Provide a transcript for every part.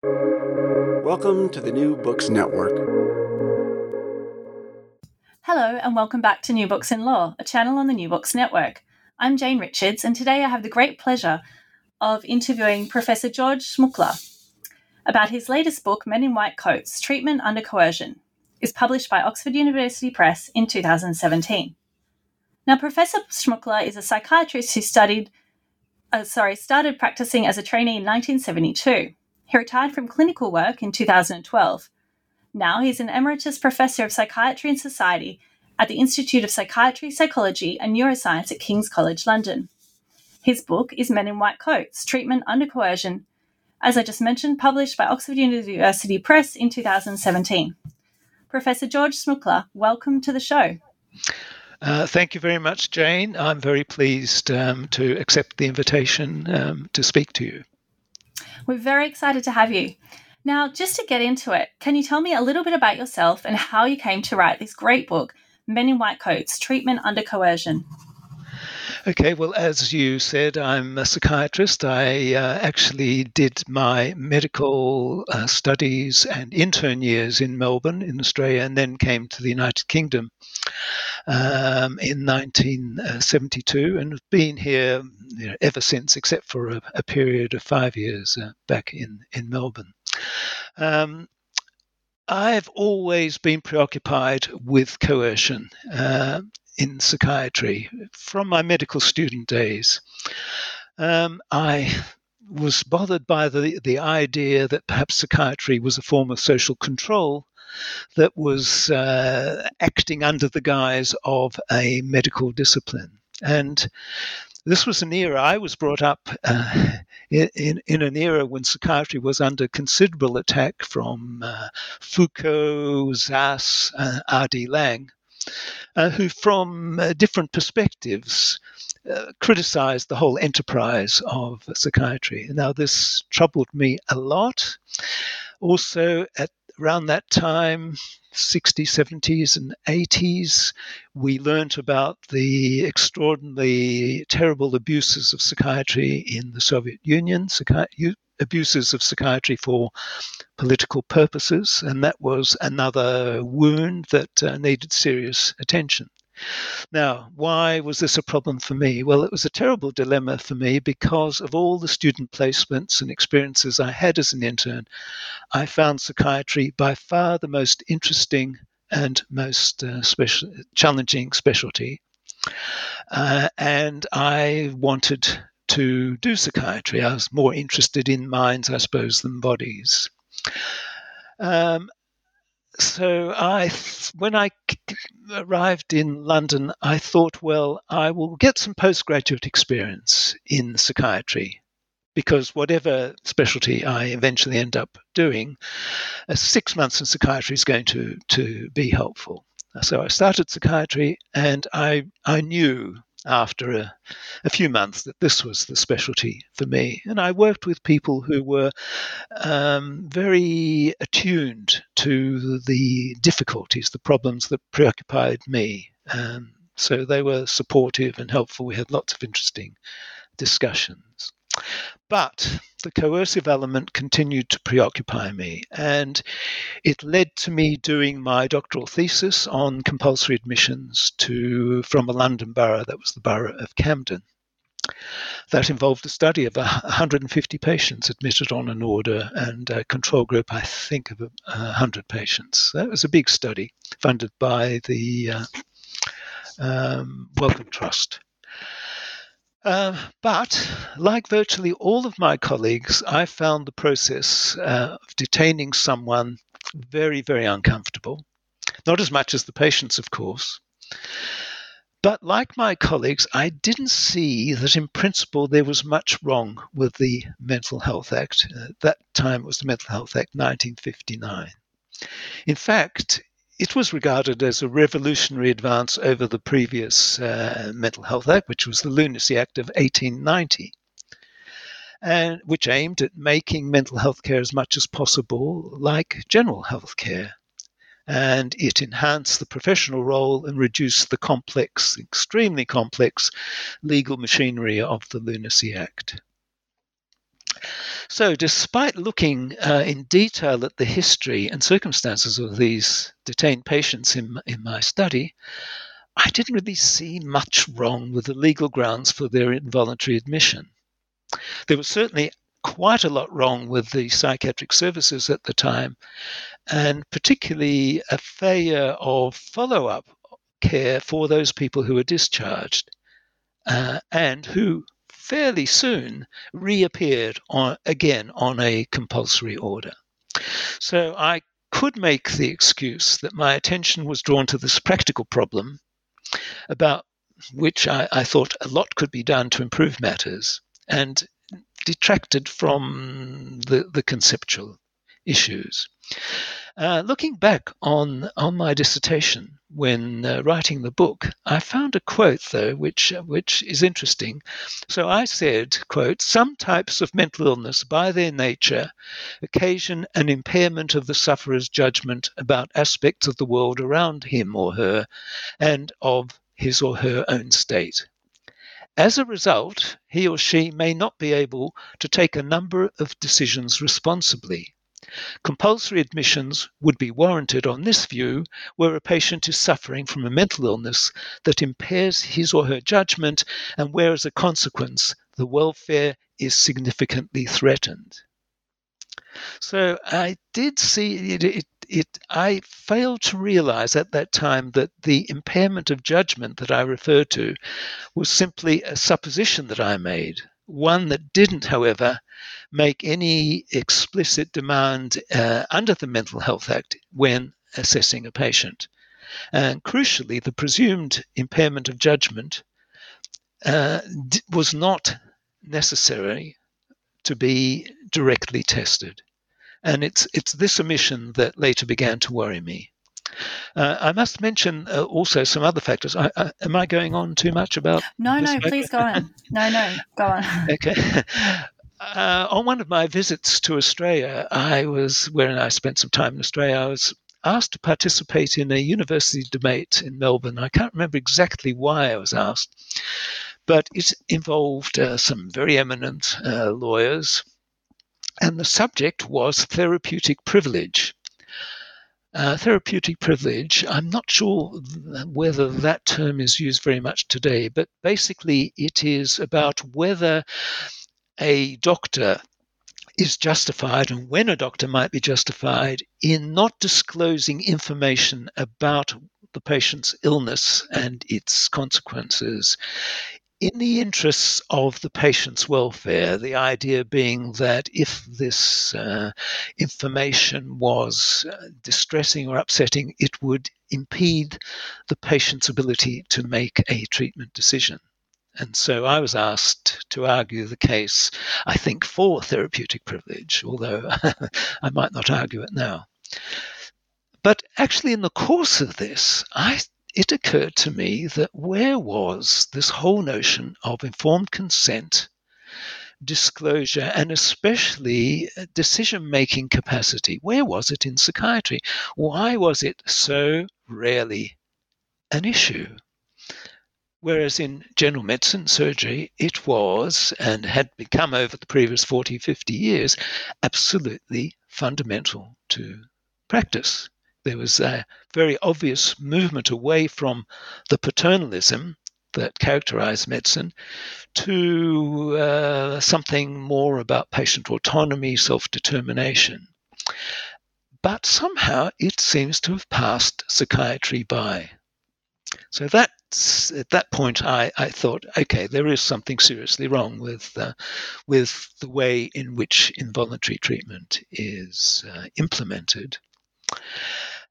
Welcome to the New Books Network. Hello, and welcome back to New Books in Law, a channel on the New Books Network. I'm Jane Richards, and today I have the great pleasure of interviewing Professor George Szmukler about his latest book, Men in White Coats Treatment Under Coercion. is published by Oxford University Press in 2017. Now, Professor Szmukler is a psychiatrist who studied, uh, sorry, started practicing as a trainee in 1972. He retired from clinical work in 2012. Now he's an emeritus professor of psychiatry and society at the Institute of Psychiatry, Psychology and Neuroscience at King's College London. His book is Men in White Coats Treatment Under Coercion, as I just mentioned, published by Oxford University Press in 2017. Professor George Szmukler, welcome to the show. Uh, thank you very much, Jane. I'm very pleased um, to accept the invitation um, to speak to you. We're very excited to have you. Now, just to get into it, can you tell me a little bit about yourself and how you came to write this great book, Men in White Coats Treatment Under Coercion? Okay, well, as you said, I'm a psychiatrist. I uh, actually did my medical uh, studies and intern years in Melbourne, in Australia, and then came to the United Kingdom um, in 1972 and have been here you know, ever since, except for a, a period of five years uh, back in, in Melbourne. Um, I've always been preoccupied with coercion. Uh, in psychiatry from my medical student days. Um, I was bothered by the, the idea that perhaps psychiatry was a form of social control that was uh, acting under the guise of a medical discipline. And this was an era I was brought up uh, in, in an era when psychiatry was under considerable attack from uh, Foucault, Szasz, uh, R.D. Laing uh, who, from uh, different perspectives, uh, criticized the whole enterprise of psychiatry. Now, this troubled me a lot. Also, at around that time, 60s, 70s, and 80s, we learnt about the extraordinarily terrible abuses of psychiatry in the Soviet Union, psychi- abuses of psychiatry for political purposes, and that was another wound that uh, needed serious attention. Now, why was this a problem for me? Well, it was a terrible dilemma for me because of all the student placements and experiences I had as an intern. I found psychiatry by far the most interesting and most uh, special, challenging specialty. Uh, and I wanted to do psychiatry. I was more interested in minds, I suppose, than bodies. Um, so I, when I arrived in London, I thought, well, I will get some postgraduate experience in psychiatry because whatever specialty I eventually end up doing, six months in psychiatry is going to, to be helpful. So I started psychiatry and I, I knew after a, a, few months that this was the specialty for me. And I worked with people who were um, very attuned to the difficulties, the problems that preoccupied me. Um, so they were supportive and helpful. We had lots of interesting discussions. But the coercive element continued to preoccupy me, and it led to me doing my doctoral thesis on compulsory admissions to from a London borough that was the borough of Camden. That involved a study of 150 patients admitted on an order and a control group, I think, of 100 patients. That was a big study funded by the uh, um, Wellcome Trust. Uh, but, like virtually all of my colleagues, I found the process uh, of detaining someone very, very uncomfortable. Not as much as the patients, of course. But like my colleagues, I didn't see that in principle there was much wrong with the Mental Health Act. At that time it was the Mental Health Act 1959. In fact, it was regarded as a revolutionary advance over the previous uh, Mental Health Act, which was the Lunacy Act of 1890, and which aimed at making mental health care as much as possible like general health care. And it enhanced the professional role and reduced the complex, extremely complex legal machinery of the Lunacy Act. So, despite looking uh, in detail at the history and circumstances of these detained patients in, in my study, I didn't really see much wrong with the legal grounds for their involuntary admission. There was certainly quite a lot wrong with the psychiatric services at the time, and particularly a failure of follow up care for those people who were discharged uh, and who fairly soon reappeared on, again on a compulsory order. So I could make the excuse that my attention was drawn to this practical problem about which I, I thought a lot could be done to improve matters and detracted from the, the conceptual issues. Uh, looking back on, on my dissertation when uh, writing the book, I found a quote though, which uh, which is interesting. So I said, "quote Some types of mental illness, by their nature, occasion an impairment of the sufferer's judgment about aspects of the world around him or her, and of his or her own state." As a result, he or she may not be able to take a number of decisions responsibly. Compulsory admissions would be warranted on this view where a patient is suffering from a mental illness that impairs his or her judgment and where, as a consequence, the welfare is significantly threatened. So I did see it, it, it, I failed to realize at that time that the impairment of judgment that I referred to was simply a supposition that I made, one that didn't, however, make any explicit demand uh, under the Mental Health Act when assessing a patient. And crucially, the presumed impairment of judgment uh, d- was not necessary to be directly tested. And it's, it's this omission that later began to worry me. Uh, I must mention uh, also some other factors. I, I, am I going on too much about? No, no, please go on. No, no, go on. okay. Uh, on one of my visits to Australia, I was where I spent some time in Australia. I was asked to participate in a university debate in Melbourne. I can't remember exactly why I was asked, but it involved uh, some very eminent uh, lawyers, and the subject was therapeutic privilege. Uh, therapeutic privilege, I'm not sure whether that term is used very much today, but basically it is about whether a doctor is justified and when a doctor might be justified in not disclosing information about the patient's illness and its consequences in the interests of the patient's welfare, the idea being that if this uh, information was uh, distressing or upsetting, it would impede the patient's ability to make a treatment decision. And so I was asked to argue the case, I think, for therapeutic privilege, although I might not argue it now. But actually, in the course of this, I, it occurred to me that where was this whole notion of informed consent, disclosure, and especially uh, decision making capacity? Where was it in psychiatry? Why was it so rarely an issue? Whereas in general medicine, surgery, it was and had become over the previous 40, 50 years absolutely fundamental to practice. There was a very obvious movement away from the paternalism that characterized medicine to uh, something more about patient autonomy, self determination. But somehow it seems to have passed psychiatry by. So that at that point, I, I thought, okay, there is something seriously wrong with uh, with the way in which involuntary treatment is uh, implemented.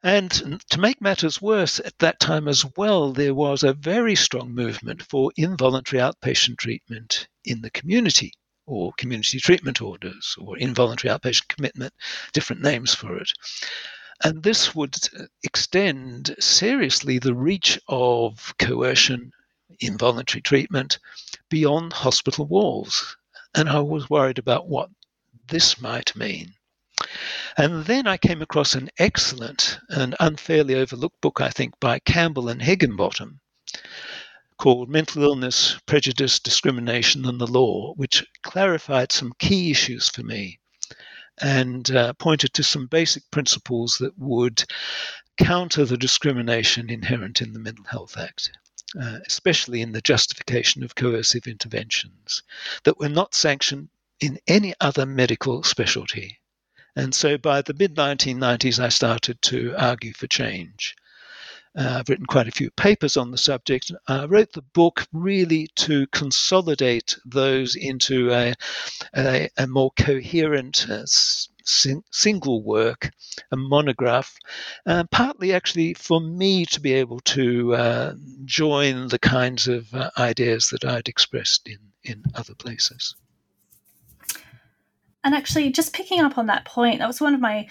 And to make matters worse, at that time as well, there was a very strong movement for involuntary outpatient treatment in the community, or community treatment orders, or involuntary outpatient commitment, different names for it. And this would extend seriously the reach of coercion, involuntary treatment, beyond hospital walls. And I was worried about what this might mean. And then I came across an excellent and unfairly overlooked book, I think, by Campbell and Heginbotham called Mental Illness, Prejudice, Discrimination and the Law, which clarified some key issues for me and uh, pointed to some basic principles that would counter the discrimination inherent in the Mental Health Act. Uh, especially in the justification of coercive interventions that were not sanctioned in any other medical specialty. And so by the mid 1990s, I started to argue for change. Uh, I've written quite a few papers on the subject. I wrote the book really to consolidate those into a, a, a more coherent uh, sing, single work, a monograph, uh, partly actually for me to be able to uh, join the kinds of uh, ideas that I'd expressed in, in other places. And actually, just picking up on that point, that was one of my,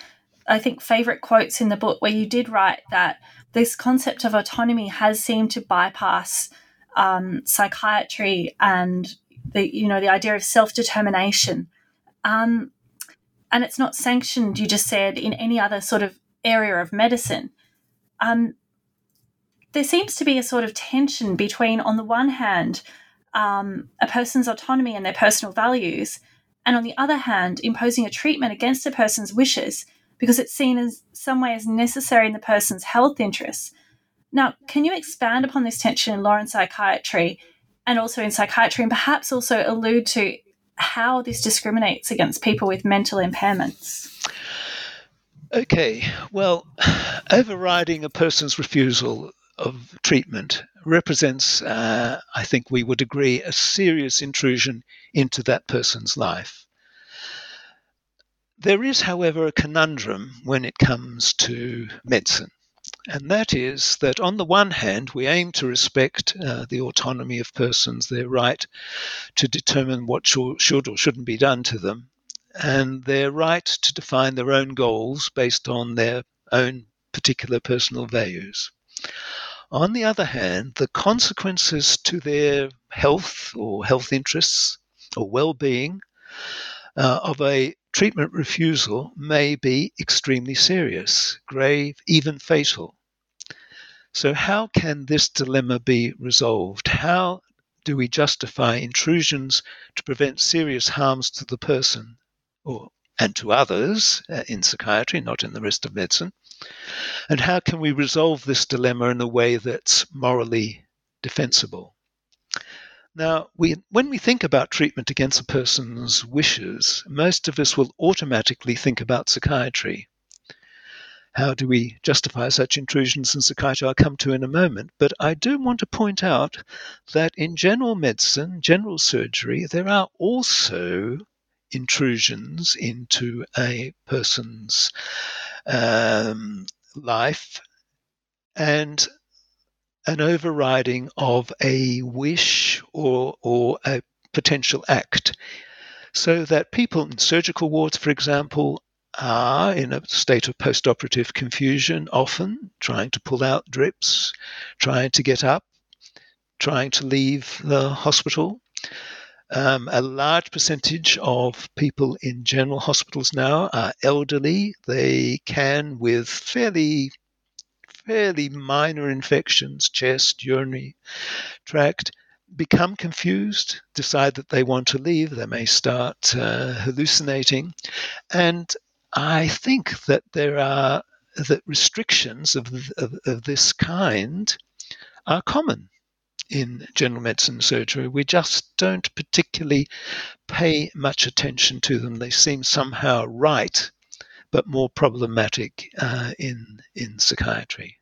I think, favorite quotes in the book where you did write that this concept of autonomy has seemed to bypass um, psychiatry and the you know the idea of self determination. Um, and it's not sanctioned, you just said, in any other sort of area of medicine. Um, there seems to be a sort of tension between, on the one hand, um, a person's autonomy and their personal values, and on the other hand, imposing a treatment against a person's wishes because it's seen as some way as necessary in the person's health interests. Now, can you expand upon this tension in law and psychiatry and also in psychiatry, and perhaps also allude to how this discriminates against people with mental impairments. Okay, well, overriding a person's refusal of treatment represents, uh, I think we would agree, a serious intrusion into that person's life. There is, however, a conundrum when it comes to medicine. And that is that, on the one hand, we aim to respect uh, the autonomy of persons, their right to determine what should or shouldn't be done to them, and their right to define their own goals based on their own particular personal values. On the other hand, the consequences to their health or health interests or well being uh, of a treatment refusal may be extremely serious, grave, even fatal. So, how can this dilemma be resolved? How do we justify intrusions to prevent serious harms to the person or and to others uh, in psychiatry, not in the rest of medicine? And how can we resolve this dilemma in a way that's morally defensible? Now, we, when we think about treatment against a person's wishes, most of us will automatically think about psychiatry. How do we justify such intrusions in psychiatry? I'll come to in a moment. But I do want to point out that in general medicine, general surgery, there are also intrusions into a person's um, life. And an overriding of a wish or, or a potential act. So that people in surgical wards, for example, are in a state of post-operative confusion, often trying to pull out drips, trying to get up, trying to leave the hospital. Um, a large percentage of people in general hospitals now are elderly. They can, with fairly fairly minor infections, chest, urinary tract, become confused, decide that they want to leave. They may start uh, hallucinating. And I think that there are that restrictions of, of, of this kind are common in general medicine surgery. We just don't particularly pay much attention to them. They seem somehow right but more problematic uh, in in psychiatry.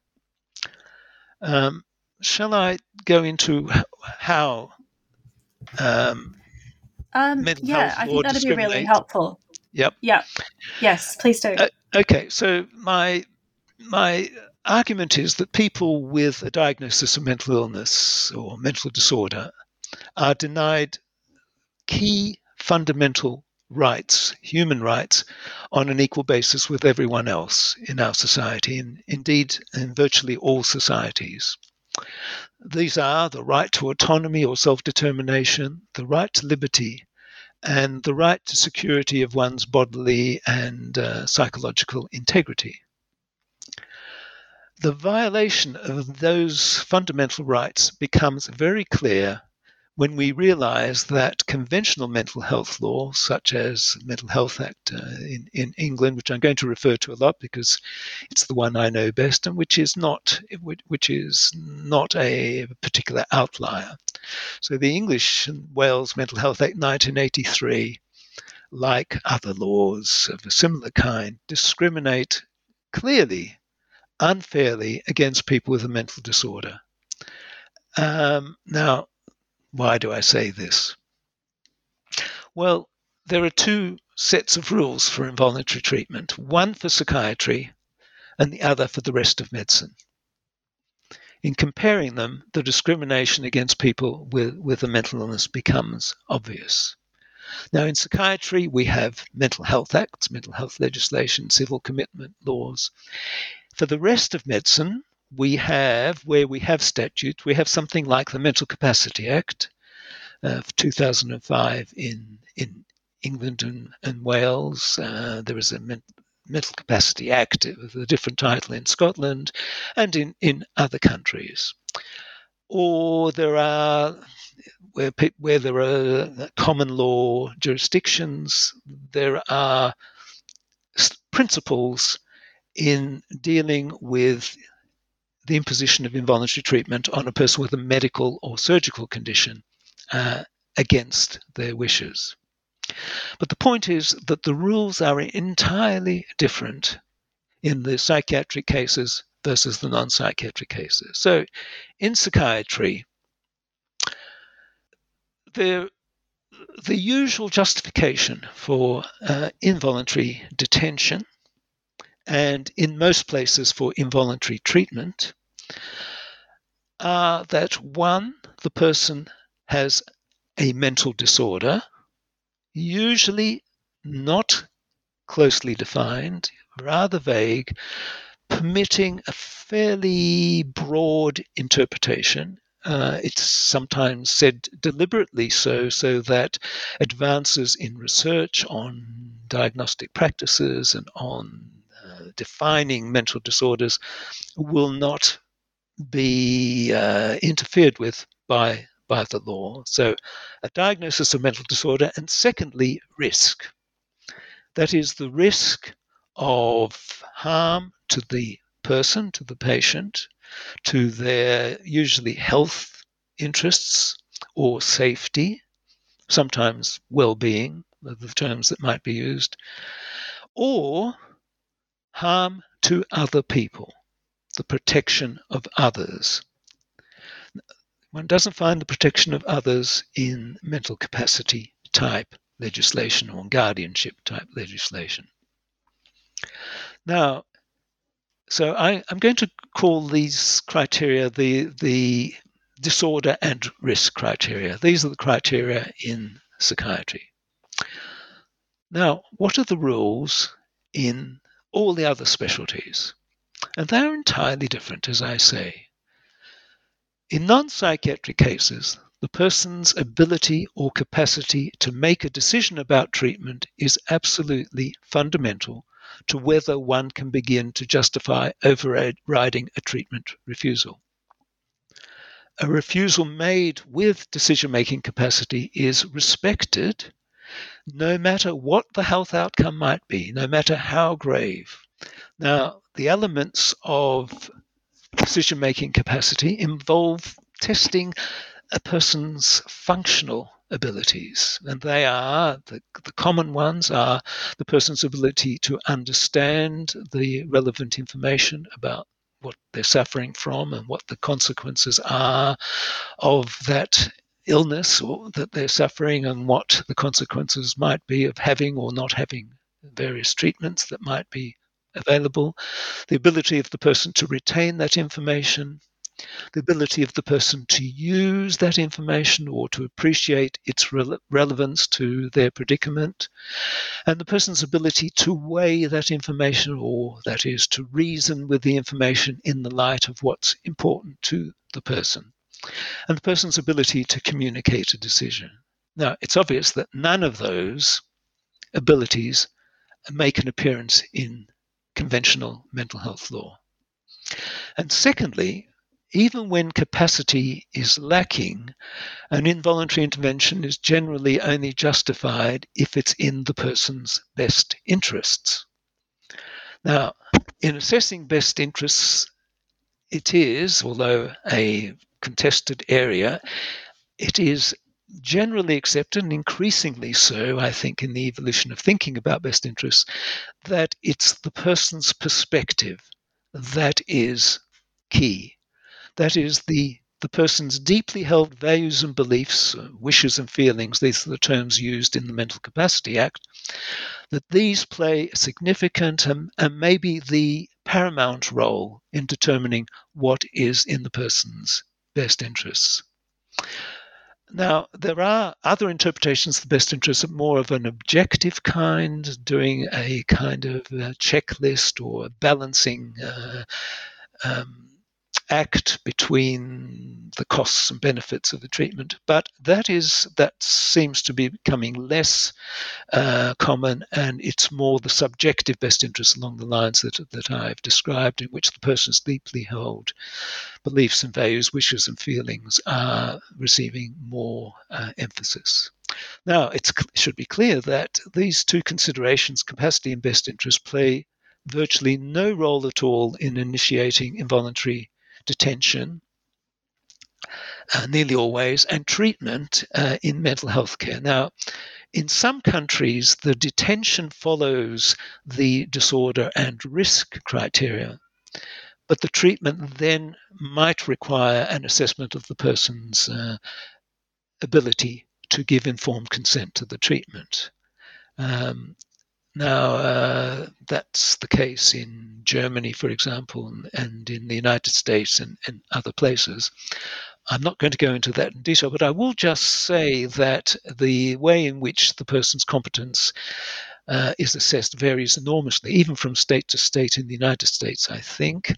Um, shall I go into how um, um, yeah, I think that'd be really helpful. Yep. Yeah. Yes, please do. Uh, okay, so my my argument is that people with a diagnosis of mental illness or mental disorder are denied key fundamental rights, human rights, on an equal basis with everyone else in our society, and indeed in virtually all societies. These are the right to autonomy or self determination, the right to liberty, and the right to security of one's bodily and uh, psychological integrity. The violation of those fundamental rights becomes very clear when we realize that conventional mental health law, such as Mental Health Act uh, in, in England, which I'm going to refer to a lot because it's the one I know best, and which is not which is not a particular outlier. So the English and Wales Mental Health Act 1983, like other laws of a similar kind, discriminate clearly, unfairly against people with a mental disorder. Um, now, why do I say this? Well, there are two sets of rules for involuntary treatment one for psychiatry and the other for the rest of medicine. In comparing them, the discrimination against people with, with a mental illness becomes obvious. Now, in psychiatry, we have mental health acts, mental health legislation, civil commitment laws. For the rest of medicine, we have, where we have statutes, we have something like the Mental Capacity Act of 2005 in, in England and, and Wales. Uh, there is a men- Mental Capacity Act with a different title in Scotland and in, in other countries. Or there are where, where there are common law jurisdictions, there are principles in dealing with the imposition of involuntary treatment on a person with a medical or surgical condition uh, against their wishes. But the point is that the rules are entirely different in the psychiatric cases versus the non psychiatric cases. So in psychiatry, the, the usual justification for uh, involuntary detention and in most places for involuntary treatment are that one, the person has a mental disorder, usually not closely defined, rather vague, permitting a fairly broad interpretation. Uh, it's sometimes said deliberately so, so that advances in research on diagnostic practices and on uh, defining mental disorders will not be uh, interfered with by by the law. So, a diagnosis of mental disorder, and secondly, risk. That is the risk of harm to the person, to the patient, to their usually health interests or safety, sometimes well being, the terms that might be used, or harm to other people, the protection of others. One doesn't find the protection of others in mental capacity type legislation or guardianship type legislation. Now, so I, am going to call these criteria the the disorder and risk criteria. These are the criteria in psychiatry. Now, what are the rules in all the other specialties? And they're entirely different, as I say. In non psychiatric cases, the person's ability or capacity to make a decision about treatment is absolutely fundamental to whether one can begin to justify overriding a treatment refusal. A refusal made with decision making capacity is respected no matter what the health outcome might be, no matter how grave. Now, the elements of decision making capacity involve testing a person's functional abilities. And they are the, the common ones are the person's ability to understand the relevant information about what they're suffering from and what the consequences are of that illness or that they're suffering and what the consequences might be of having or not having various treatments that might be available, the ability of the person to retain that information, the ability of the person to use that information or to appreciate its re- relevance to their predicament, and the person's ability to weigh that information, or that is, to reason with the information in the light of what's important to the person, and the person's ability to communicate a decision. Now, it's obvious that none of those abilities make an appearance in conventional mental health law. And secondly, even when capacity is lacking, an involuntary intervention is generally only justified if it's in the person's best interests. Now, in assessing best interests, it is, although a contested area, it is generally accepted, and increasingly so, I think, in the evolution of thinking about best interests, that it's the person's perspective that is key. That is the the person's deeply held values and beliefs, uh, wishes and feelings, these are the terms used in the Mental Capacity Act, that these play a significant and, and maybe the paramount role in determining what is in the person's best interests. Now, there are other interpretations of the best interests, more of an objective kind, doing a kind of a checklist or balancing uh, um, act between the costs and benefits of the treatment. But that is that seems to be becoming less uh, common, and it's more the subjective best interest along the lines that that I've described, in which the person's deeply held beliefs and values, wishes and feelings are receiving more uh, emphasis. Now, it should be clear that these two considerations, capacity and best interest, play virtually no role at all in initiating involuntary detention, uh, nearly always, and treatment uh, in mental health care. Now, in some countries, the detention follows the disorder and risk criteria, but the treatment then might require an assessment of the person's uh, ability to give informed consent to the treatment. Um, now, uh, that's the case in Germany, for example, and in the United States and, and other places. I'm not going to go into that in detail, but I will just say that the way in which the person's competence uh, is assessed varies enormously, even from state to state in the United States, I think.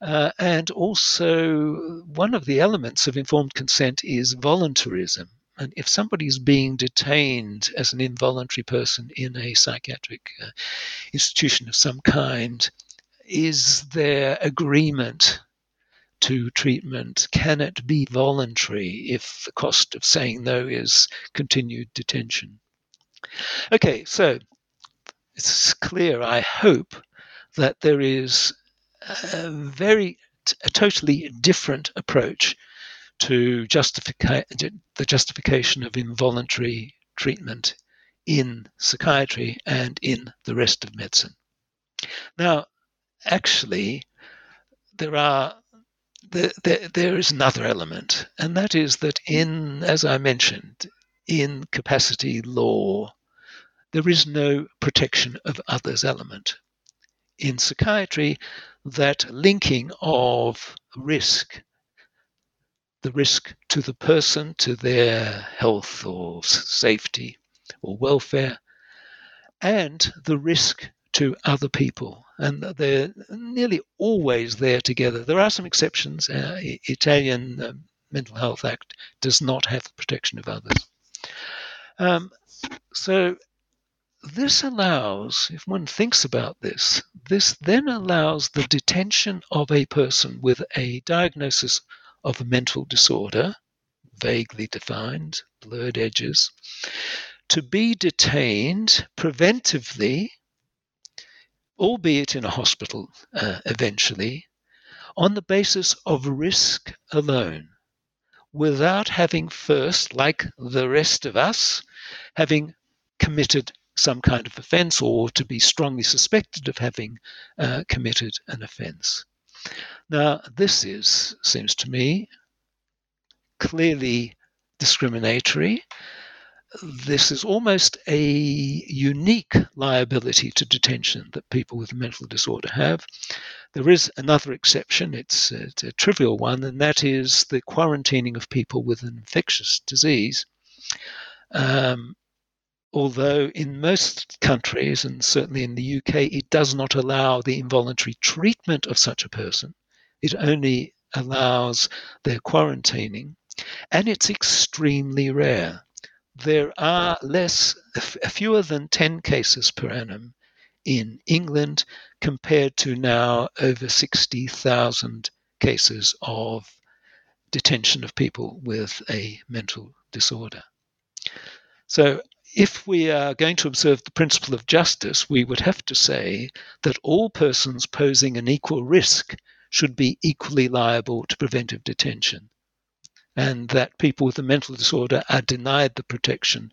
Uh, and also, one of the elements of informed consent is voluntarism. And if somebody is being detained as an involuntary person in a psychiatric uh, institution of some kind, is there agreement to treatment? Can it be voluntary if the cost of saying no is continued detention? Okay, so it's clear, I hope, that there is a very, a totally different approach to justify the justification of involuntary treatment in psychiatry and in the rest of medicine. Now, actually, there are there, there, there is another element, and that is that in, as I mentioned, in capacity law, there is no protection of others element. In psychiatry, that linking of risk the risk to the person, to their health or safety or welfare, and the risk to other people. And they're nearly always there together. There are some exceptions. Uh, Italian uh, Mental Health Act does not have the protection of others. Um, so this allows, if one thinks about this, this then allows the detention of a person with a diagnosis of a mental disorder, vaguely defined, blurred edges, to be detained preventively, albeit in a hospital uh, eventually, on the basis of risk alone, without having first, like the rest of us, having committed some kind of offense or to be strongly suspected of having uh, committed an offense. Now, this is, seems to me, clearly discriminatory. This is almost a unique liability to detention that people with mental disorder have. There is another exception, it's, it's a trivial one, and that is the quarantining of people with an infectious disease. Um, although in most countries, and certainly in the UK, it does not allow the involuntary treatment of such a person. It only allows their quarantining, and it's extremely rare. There are less, fewer than 10 cases per annum in England compared to now over 60,000 cases of detention of people with a mental disorder. So, if we are going to observe the principle of justice, we would have to say that all persons posing an equal risk should be equally liable to preventive detention, and that people with a mental disorder are denied the protection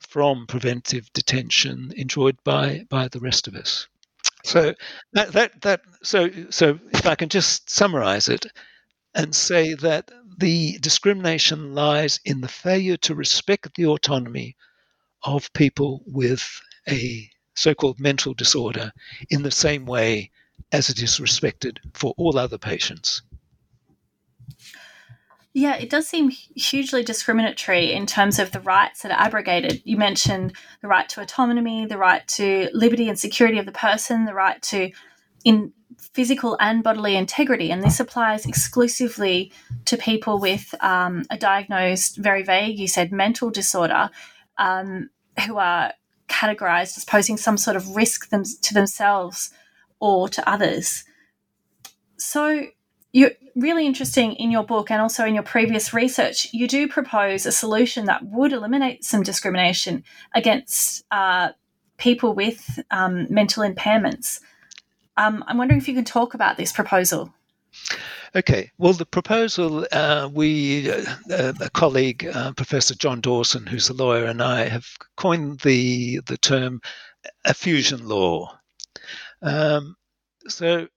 from preventive detention enjoyed by, by the rest of us. So that, that that so so if I can just summarize it and say that the discrimination lies in the failure to respect the autonomy of people with a so called mental disorder in the same way as it is respected for all other patients. Yeah, it does seem hugely discriminatory in terms of the rights that are abrogated. You mentioned the right to autonomy, the right to liberty and security of the person, the right to in physical and bodily integrity, and this applies exclusively to people with um, a diagnosed, very vague, you said, mental disorder, um, who are categorized as posing some sort of risk them- to themselves or to others. So, you're really interesting in your book and also in your previous research. You do propose a solution that would eliminate some discrimination against uh, people with um, mental impairments. Um, I'm wondering if you can talk about this proposal. Okay. Well, the proposal, uh, we, uh, a colleague, uh, Professor John Dawson, who's a lawyer, and I have coined the the term affusion law. Um, so,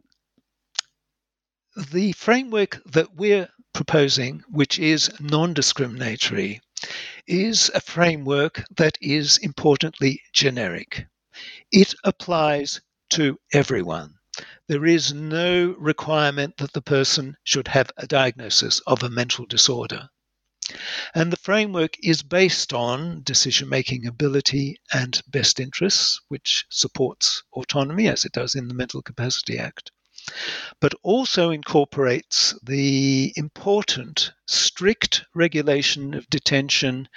the framework that we're proposing, which is non-discriminatory, is a framework that is importantly generic. It applies to everyone. There is no requirement that the person should have a diagnosis of a mental disorder. And the framework is based on decision making ability and best interests, which supports autonomy as it does in the Mental Capacity Act, but also incorporates the important strict regulation of detention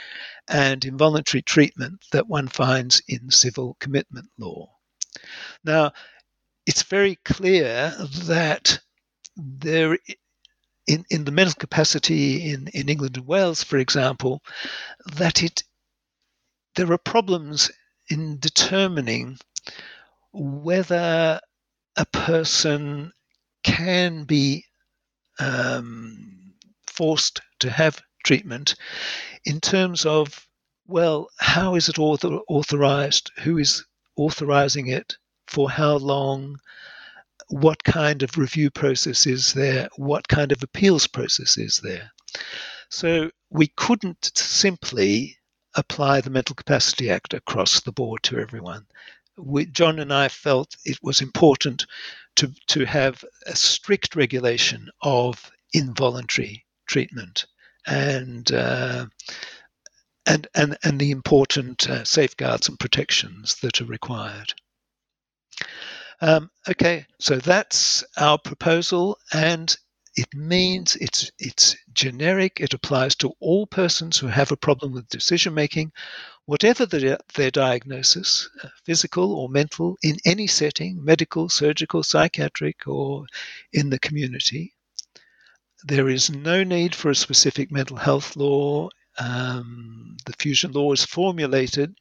and involuntary treatment that one finds in civil commitment law. Now, it's very clear that there in, in the mental capacity in, in England and Wales, for example, that it there are problems in determining whether a person can be um, forced to have treatment in terms of well, how is it author- authorized? Who is authorizing it, for how long, what kind of review process is there, what kind of appeals process is there. So we couldn't simply apply the Mental Capacity Act across the board to everyone. We, John and I felt it was important to, to have a strict regulation of involuntary treatment and uh, and, and, and the important uh, safeguards and protections that are required. Um, okay, so that's our proposal, and it means it's it's generic. It applies to all persons who have a problem with decision making, whatever the, their diagnosis, uh, physical or mental, in any setting, medical, surgical, psychiatric, or in the community. There is no need for a specific mental health law um, the fusion law is formulated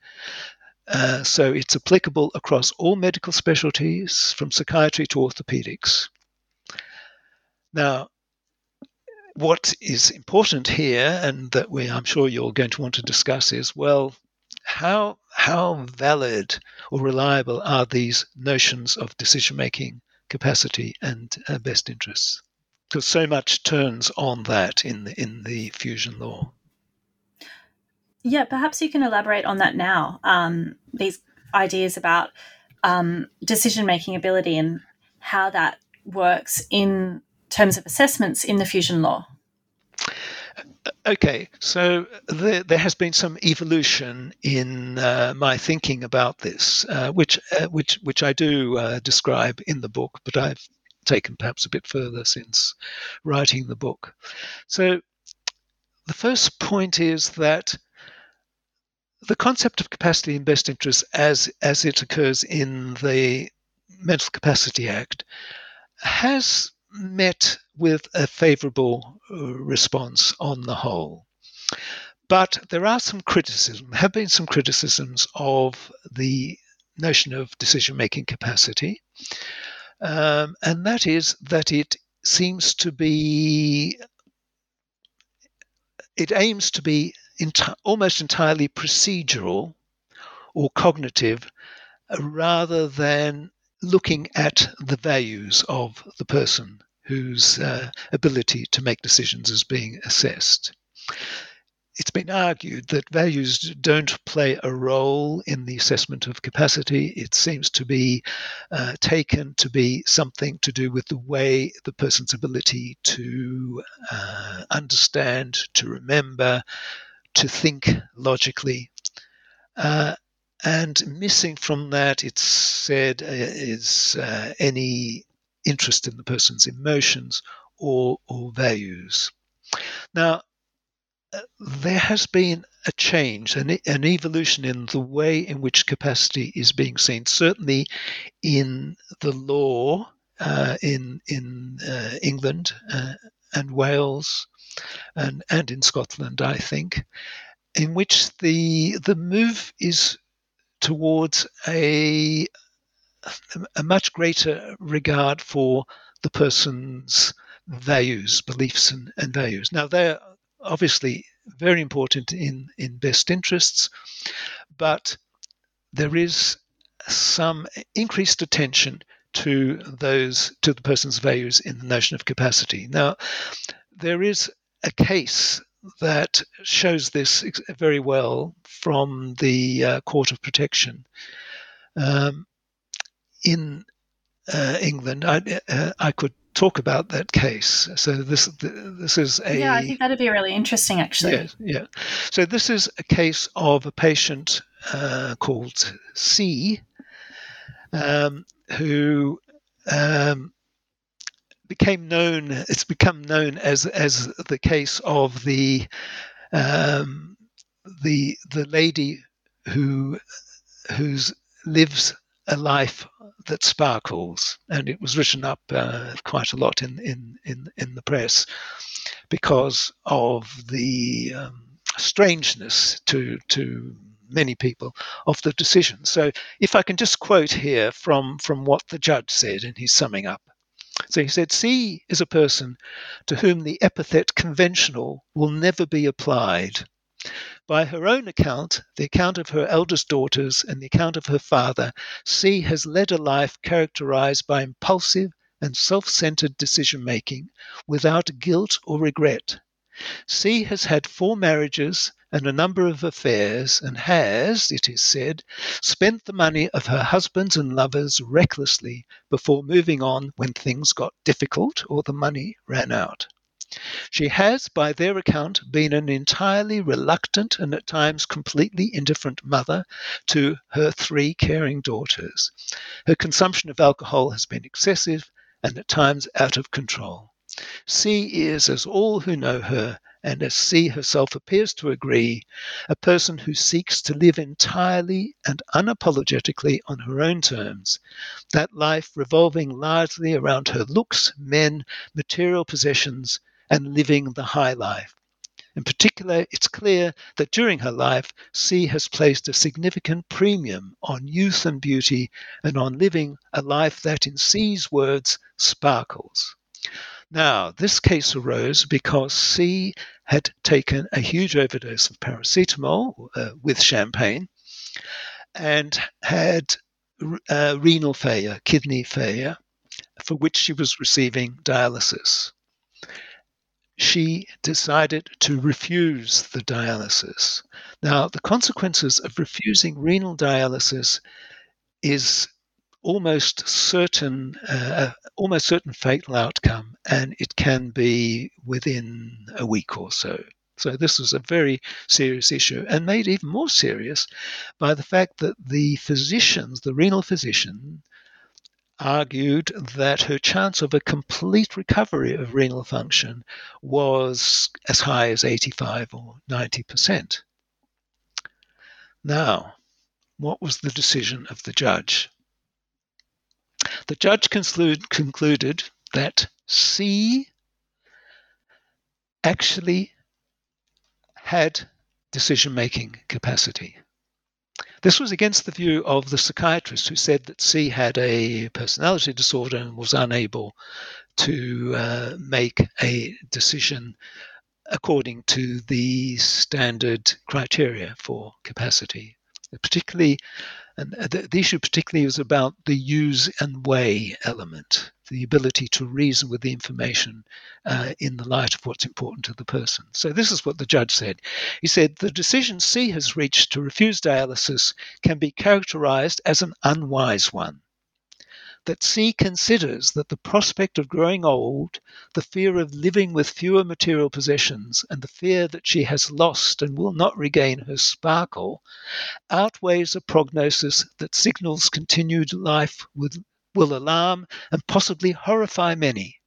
uh, so it's applicable across all medical specialties from psychiatry to orthopedics. Now, what is important here, and that we, I'm sure you're going to want to discuss, is well, how how valid or reliable are these notions of decision making capacity and uh, best interests? Because so much turns on that in the, in the fusion law. Yeah, perhaps you can elaborate on that now. Um, these ideas about um, decision making ability and how that works in terms of assessments in the fusion law. Okay, so there, there has been some evolution in uh, my thinking about this, uh, which uh, which which I do uh, describe in the book, but I've taken perhaps a bit further since writing the book. So the first point is that the concept of capacity in best interest as as it occurs in the Mental Capacity Act has met with a favorable uh, response on the whole. But there are some criticism, have been some criticisms of the notion of decision making capacity, um, and that is that it seems to be, it aims to be almost entirely procedural or cognitive rather than looking at the values of the person whose uh, ability to make decisions is being assessed. It's been argued that values don't play a role in the assessment of capacity. It seems to be uh, taken to be something to do with the way the person's ability to uh, understand, to remember, to think logically. Uh, and missing from that, it's said, uh, is uh, any interest in the person's emotions or, or values. Now, uh, there has been a change, an, an evolution in the way in which capacity is being seen, certainly in the law uh, in, in uh, England and Wales and, and in Scotland, I think, in which the, the move is towards a a much greater regard for the person's values, beliefs, and, and values. Now, they're obviously very important in, in best interests, but there is some increased attention to those to the person's values in the notion of capacity. Now, there is a case that shows this very well from the uh, Court of Protection. Um, in uh, England, I, uh, I could talk about that case. So this this is a yeah, I think that'd be really interesting, actually. Yeah, yeah. So this is a case of a patient uh, called C, um, who um, became known. It's become known as as the case of the um, the the lady who whose lives a life that sparkles, and it was written up uh, quite a lot in, in in in the press because of the um, strangeness to to many people of the decision. So, if I can just quote here from from what the judge said in his summing up. So he said, C is a person to whom the epithet conventional will never be applied. By her own account, the account of her eldest daughters, and the account of her father, C has led a life characterized by impulsive and self centered decision making without guilt or regret. C has had four marriages and a number of affairs, and has, it is said, spent the money of her husbands and lovers recklessly before moving on when things got difficult or the money ran out. She has, by their account, been an entirely reluctant and at times completely indifferent mother to her three caring daughters. Her consumption of alcohol has been excessive and at times out of control. C is, as all who know her, and as C herself appears to agree, a person who seeks to live entirely and unapologetically on her own terms, that life revolving largely around her looks, men, material possessions, and living the high life. In particular, it's clear that during her life, C has placed a significant premium on youth and beauty and on living a life that, in C's words, sparkles. Now, this case arose because C had taken a huge overdose of paracetamol uh, with champagne and had uh, renal failure, kidney failure, for which she was receiving dialysis. She decided to refuse the dialysis. Now, the consequences of refusing renal dialysis is almost certain, uh, almost certain fatal outcome, and it can be within a week or so. So this was a very serious issue, and made even more serious by the fact that the physicians, the renal physician, argued that her chance of a complete recovery of renal function was as high as 85 or 90 percent. Now, what was the decision of the judge? The judge conclude, concluded that C actually had decision making capacity. This was against the view of the psychiatrist who said that C had a personality disorder and was unable to uh, make a decision according to the standard criteria for capacity. Particularly, and the, the issue particularly was about the use and weigh element, the ability to reason with the information uh, in the light of what's important to the person. So, this is what the judge said. He said the decision C has reached to refuse dialysis can be characterized as an unwise one that C considers that the prospect of growing old, the fear of living with fewer material possessions, and the fear that she has lost and will not regain her sparkle outweighs a prognosis that signals continued life with, will alarm and possibly horrify many.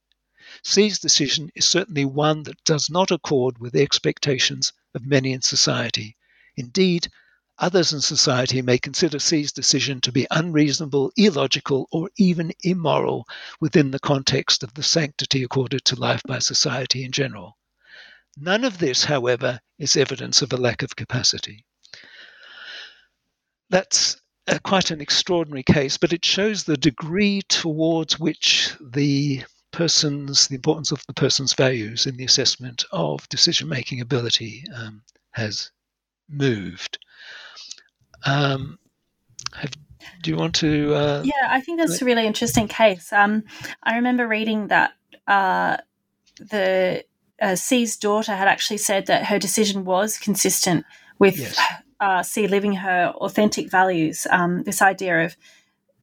C's decision is certainly one that does not accord with the expectations of many in society. Indeed, Others in society may consider C's decision to be unreasonable, illogical, or even immoral within the context of the sanctity accorded to life by society in general. None of this, however, is evidence of a lack of capacity. That's a, quite an extraordinary case, but it shows the degree towards which the person's, the importance of the person's values in the assessment of decision making ability um, has moved. Um, have, do you want to? Uh, yeah, I think that's a really interesting case. Um, I remember reading that uh, the uh, C's daughter had actually said that her decision was consistent with yes. uh, C living her authentic values. Um, this idea of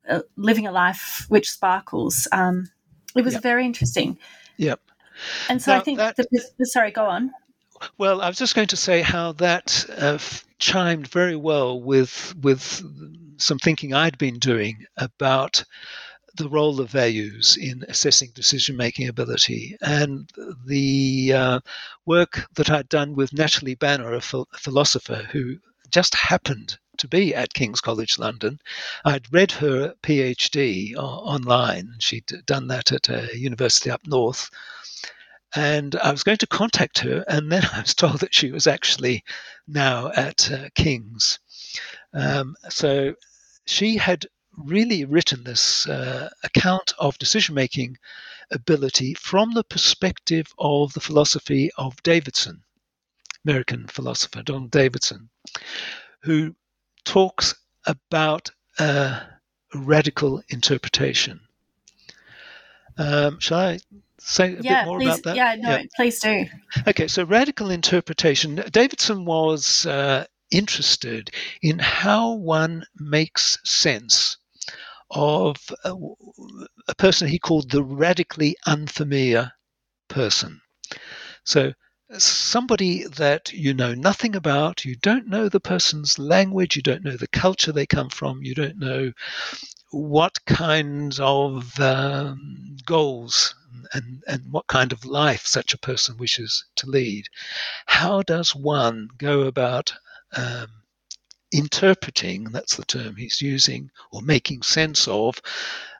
uh, living a life which sparkles. Um, it was yep. very interesting. Yep. And so now, I think that, the, sorry, go on. Well, I was just going to say how that uh, chimed very well with with some thinking I'd been doing about the role of values in assessing decision making ability and the uh, work that I'd done with Natalie Banner, a, ph- philosopher who just happened to be at King's College London. I'd read her PhD uh, online. She'd done that at a university up north and I was going to contact her, and then I was told that she was actually now at uh, King's. Um, so she had really written this uh, account of decision making ability from the perspective of the philosophy of Davidson, American philosopher Donald Davidson, who talks about uh, radical interpretation. Um, shall I say a yeah, bit more please, about that? Yeah, no, yeah. please do. Okay, so radical interpretation. Davidson was uh, interested in how one makes sense of a, a, person he called the radically unfamiliar person. So, somebody that you know nothing about, you don't know the person's language, you don't know the culture they come from, you don't know what kinds of um, goals and, and what kind of life such a person wishes to lead. How does one go about um, interpreting, that's the term he's using, or making sense of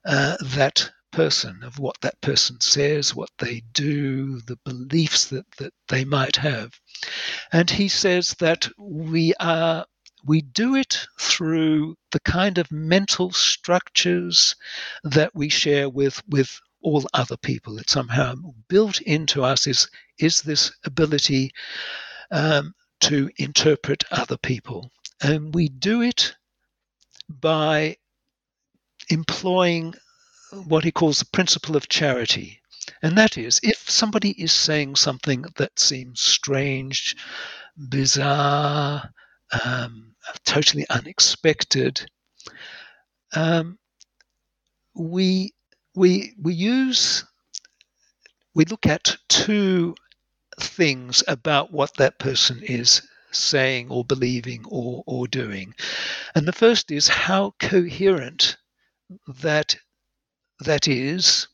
uh, that person, of what that person says, what they do, the beliefs that, that they might have. And he says that we are we do it through the kind of mental structures that we share with with all other people. It's somehow built into us is is this ability um, to interpret other people, and we do it by employing what he calls the principle of charity. And that is, if somebody is saying something that seems strange, bizarre, um, totally unexpected, um, we we we use we look at two things about what that person is saying or believing or, or doing. And the first is how coherent that that is,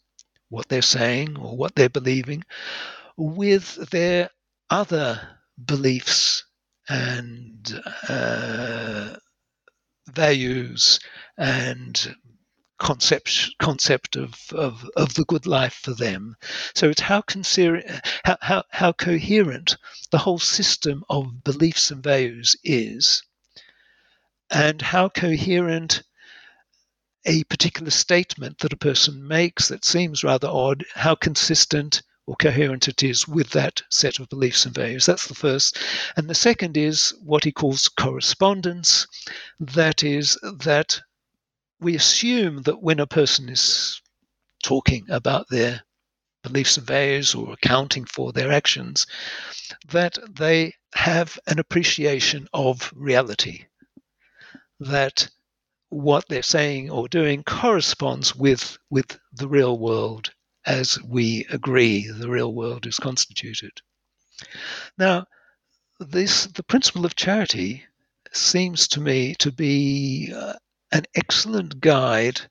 what they're saying or what they're believing, with their other beliefs and uh, values and concept concept of, of, of the good life for them. So it's how, how, how, how coherent the whole system of beliefs and values is, and how coherent a particular statement that a person makes that seems rather odd, how consistent or coherent it is with that set of beliefs and values. That's the first. And the second is what he calls correspondence. That is, that we assume that when a person is talking about their beliefs and values or accounting for their actions, that they have an appreciation of reality. That what they're saying or doing corresponds with, with the real world as we agree the real world is constituted. Now, this the principle of charity seems to me to be uh, an excellent guide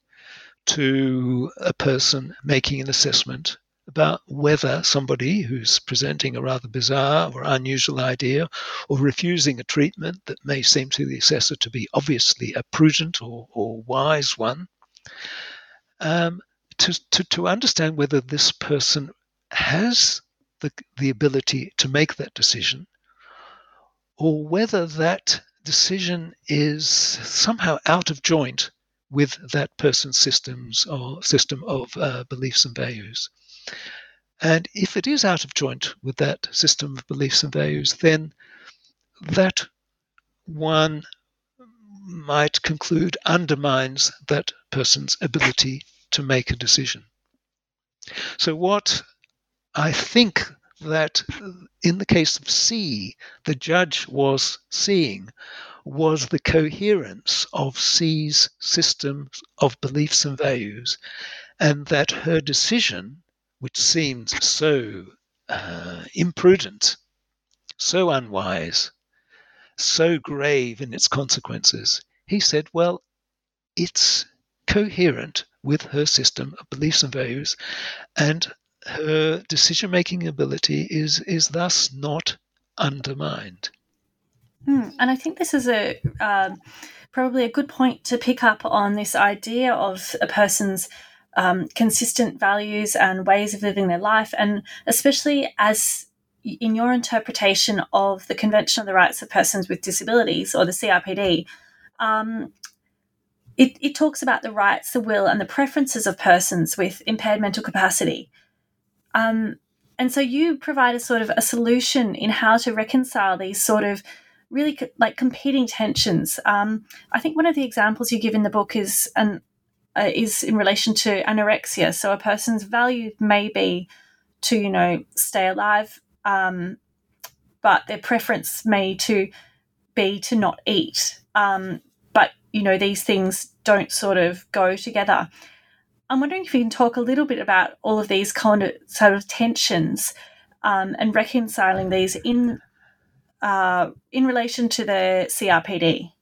to a person making an assessment about whether somebody who's presenting a rather bizarre or unusual idea or refusing a treatment that may seem to the assessor to be obviously a prudent or, or wise one um, to, to, to understand whether this person has the, the ability to make that decision or whether that decision is somehow out of joint with that person's systems or system of uh, beliefs and values. And if it is out of joint with that system of beliefs and values, then that one might conclude undermines that person's ability to make a decision. So, what I think that in the case of C, the judge was seeing was the coherence of C's system of beliefs and values, and that her decision, which seemed so uh, imprudent, so unwise, so grave in its consequences, he said, well, it's coherent with her system of beliefs and values, and her decision making ability is, is thus not undermined. Mm, and I think this is a um, probably a good point to pick up on this idea of a person's um, consistent values and ways of living their life, and especially as in your interpretation of the Convention on the Rights of Persons with Disabilities or the CRPD, um, it, it talks about the rights, the will, and the preferences of persons with impaired mental capacity. Um, and so you provide a sort of a solution in how to reconcile these sort of really co- like competing tensions. Um, I think one of the examples you give in the book is an uh, is in relation to anorexia. So a person's value may be to you know stay alive, um, but their preference may to be to not eat. Um, you know these things don't sort of go together. I'm wondering if you can talk a little bit about all of these kind of sort of tensions um, and reconciling these in uh, in relation to the CRPD.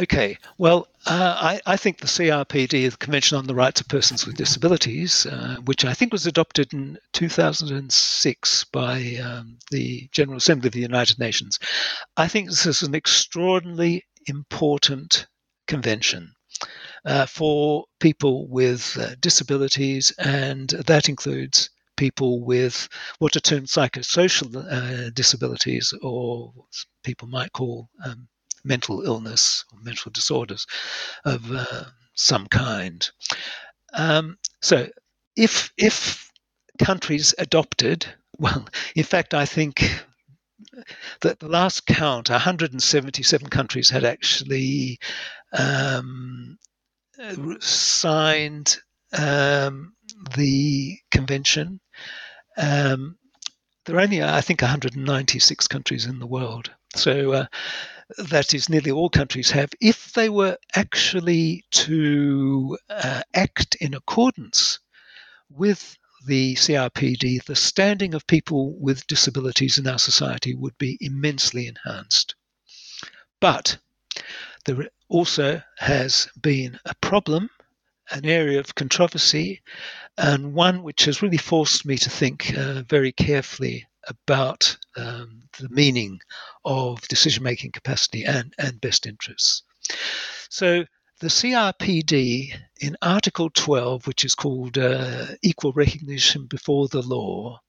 Okay, well, uh, I, I, think the CRPD, the Convention on the Rights of Persons with Disabilities, uh, which I think was adopted in 2006 by um, the General Assembly of the United Nations, I think this is an extraordinarily important convention uh, for people with uh, disabilities, and that includes people with what are termed psychosocial uh, disabilities, or people might call um, mental illness or mental disorders of uh, some kind. Um, so, if if countries adopted, well, in fact, I think that the last count, 177 countries had actually um, signed um, the convention. Um, there are only, I think, 196 countries in the world. So uh, that is nearly all countries have. If they were actually to uh, act in accordance with the CRPD, the standing of people with disabilities in our society would be immensely enhanced. But there also has been a problem, an area of controversy, and one which has really forced me to think uh, very carefully about um, the meaning of decision making capacity and, and best interests. So, the CRPD in Article 12, which is called uh, Equal Recognition Before the Law,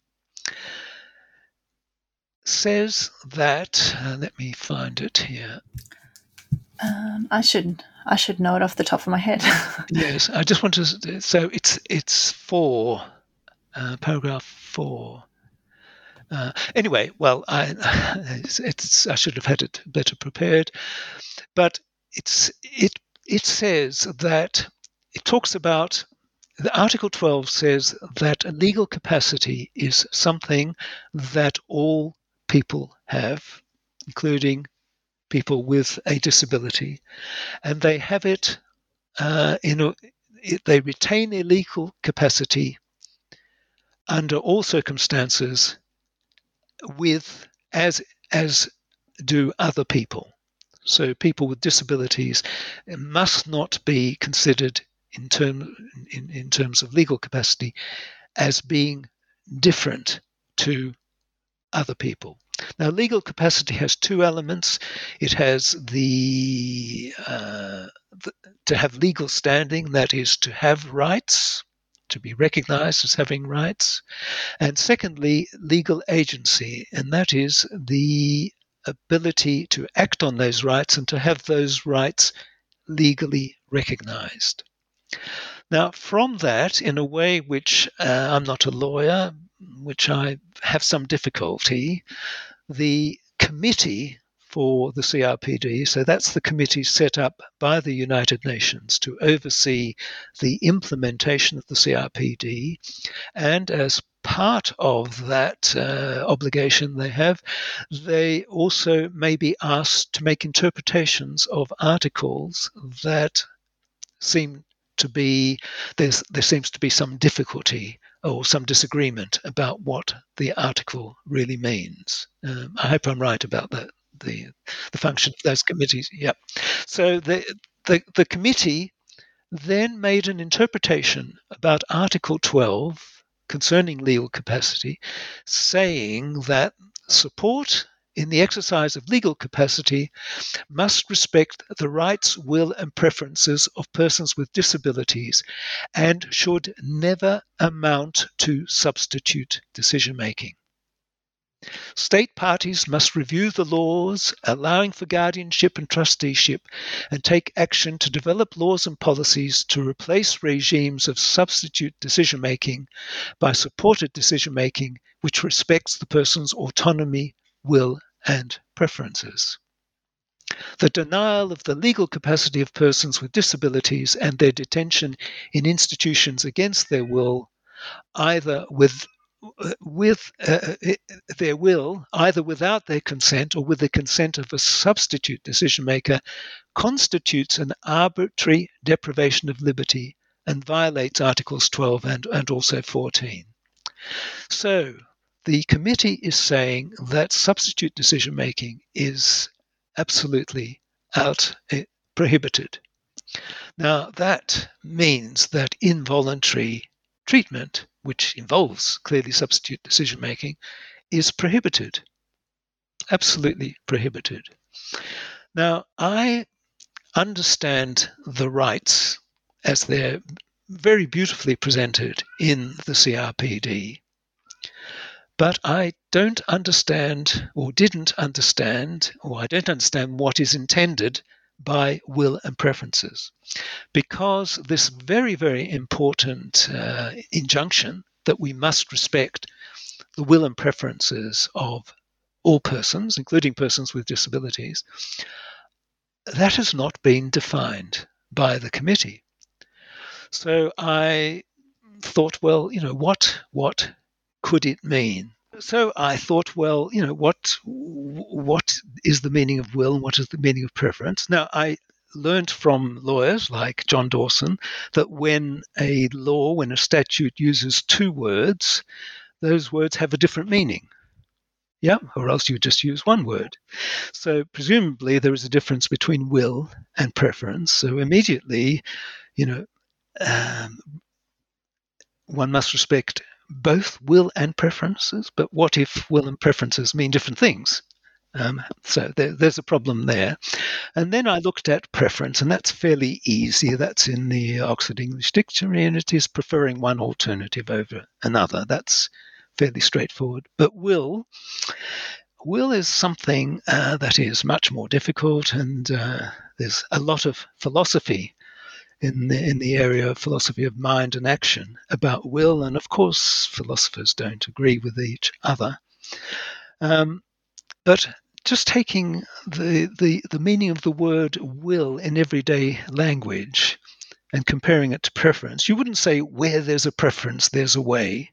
says that, uh, let me find it here. Um, I should I should know it off the top of my head. yes, I just want to. So it's it's four, uh, paragraph four. Uh, anyway, well, I it's, it's, I should have had it better prepared, but it's it it says that it talks about the Article 12 says that legal capacity is something that all people have, including people with a disability, and they have it uh, in a, they retain a legal capacity under all circumstances with as as do other people. So people with disabilities must not be considered in, term, in, in terms of legal capacity as being different to other people. Now, legal capacity has two elements. It has the, uh, the, to have legal standing, that is, to have rights, to be recognized as having rights, and secondly, legal agency, and that is the ability to act on those rights and to have those rights legally recognized. Now, from that, in a way which uh, I'm not a lawyer, which I have some difficulty, the committee for the CRPD, so that's the committee set up by the United Nations to oversee the implementation of the CRPD, and as part of that uh, obligation they have, they also may be asked to make interpretations of articles that seem to be there's there seems to be some difficulty or some disagreement about what the article really means. Um, I hope I'm right about that. The the function of those committees. Yep. So the the, the committee then made an interpretation about Article 12 concerning legal capacity, saying that support in the exercise of legal capacity must respect the rights, will, and preferences of persons with disabilities and should never amount to substitute decision making. State parties must review the laws allowing for guardianship and trusteeship and take action to develop laws and policies to replace regimes of substitute decision making by supported decision making which respects the person's autonomy, will, and preferences. The denial of the legal capacity of persons with disabilities and their detention in institutions against their will, either with with uh, uh their will, either without their consent or with the consent of a substitute decision maker, constitutes an arbitrary deprivation of liberty and violates Articles 12 and, and also 14. So, the committee is saying that substitute decision making is absolutely out eh, prohibited. Now, that means that involuntary treatment which involves clearly substitute decision making, is prohibited. Absolutely prohibited. Now, I understand the rights as they're very beautifully presented in the CRPD, but I don't understand, or didn't understand, or I don't understand what is intended by will and preferences. Because this very, very important uh, injunction that we must respect the will and preferences of all persons, including persons with disabilities, that has not been defined by the committee. So I thought, well, you know, what what could it mean? So I thought, well, you know, what what is the meaning of will and what is the meaning of preference? Now, I learned from lawyers like John Dawson that when a law, when a statute uses two words, those words have a different meaning. Yeah, or else you just use one word. So presumably there is a difference between will and preference. So immediately, you know, um, one must respect both will and preferences, but what if will and preferences mean different things? Um, so there, there's a problem there. And then I looked at preference, and that's fairly easy. That's in the Oxford English Dictionary, and it is preferring one alternative over another. That's fairly straightforward. But will, will is something uh, that is much more difficult, and uh, there's a lot of philosophy in the, in the area of philosophy of mind and action about will, and of course, philosophers don't agree with each other. Um, but just taking the, the, the meaning of the word will in everyday language and comparing it to preference, you wouldn't say where there's a preference, there's a way.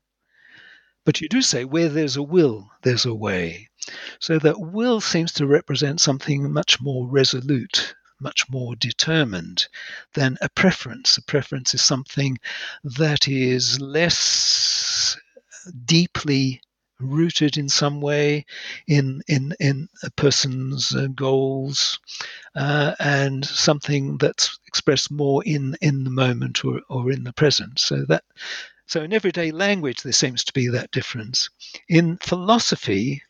But you do say where there's a will, there's a way. So that will seems to represent something much more resolute, much more determined than a preference. A preference is something that is less deeply rooted in some way in in in a person's uh, goals uh, and something that's expressed more in in the moment or, or in the present so that so in everyday language there seems to be that difference in philosophy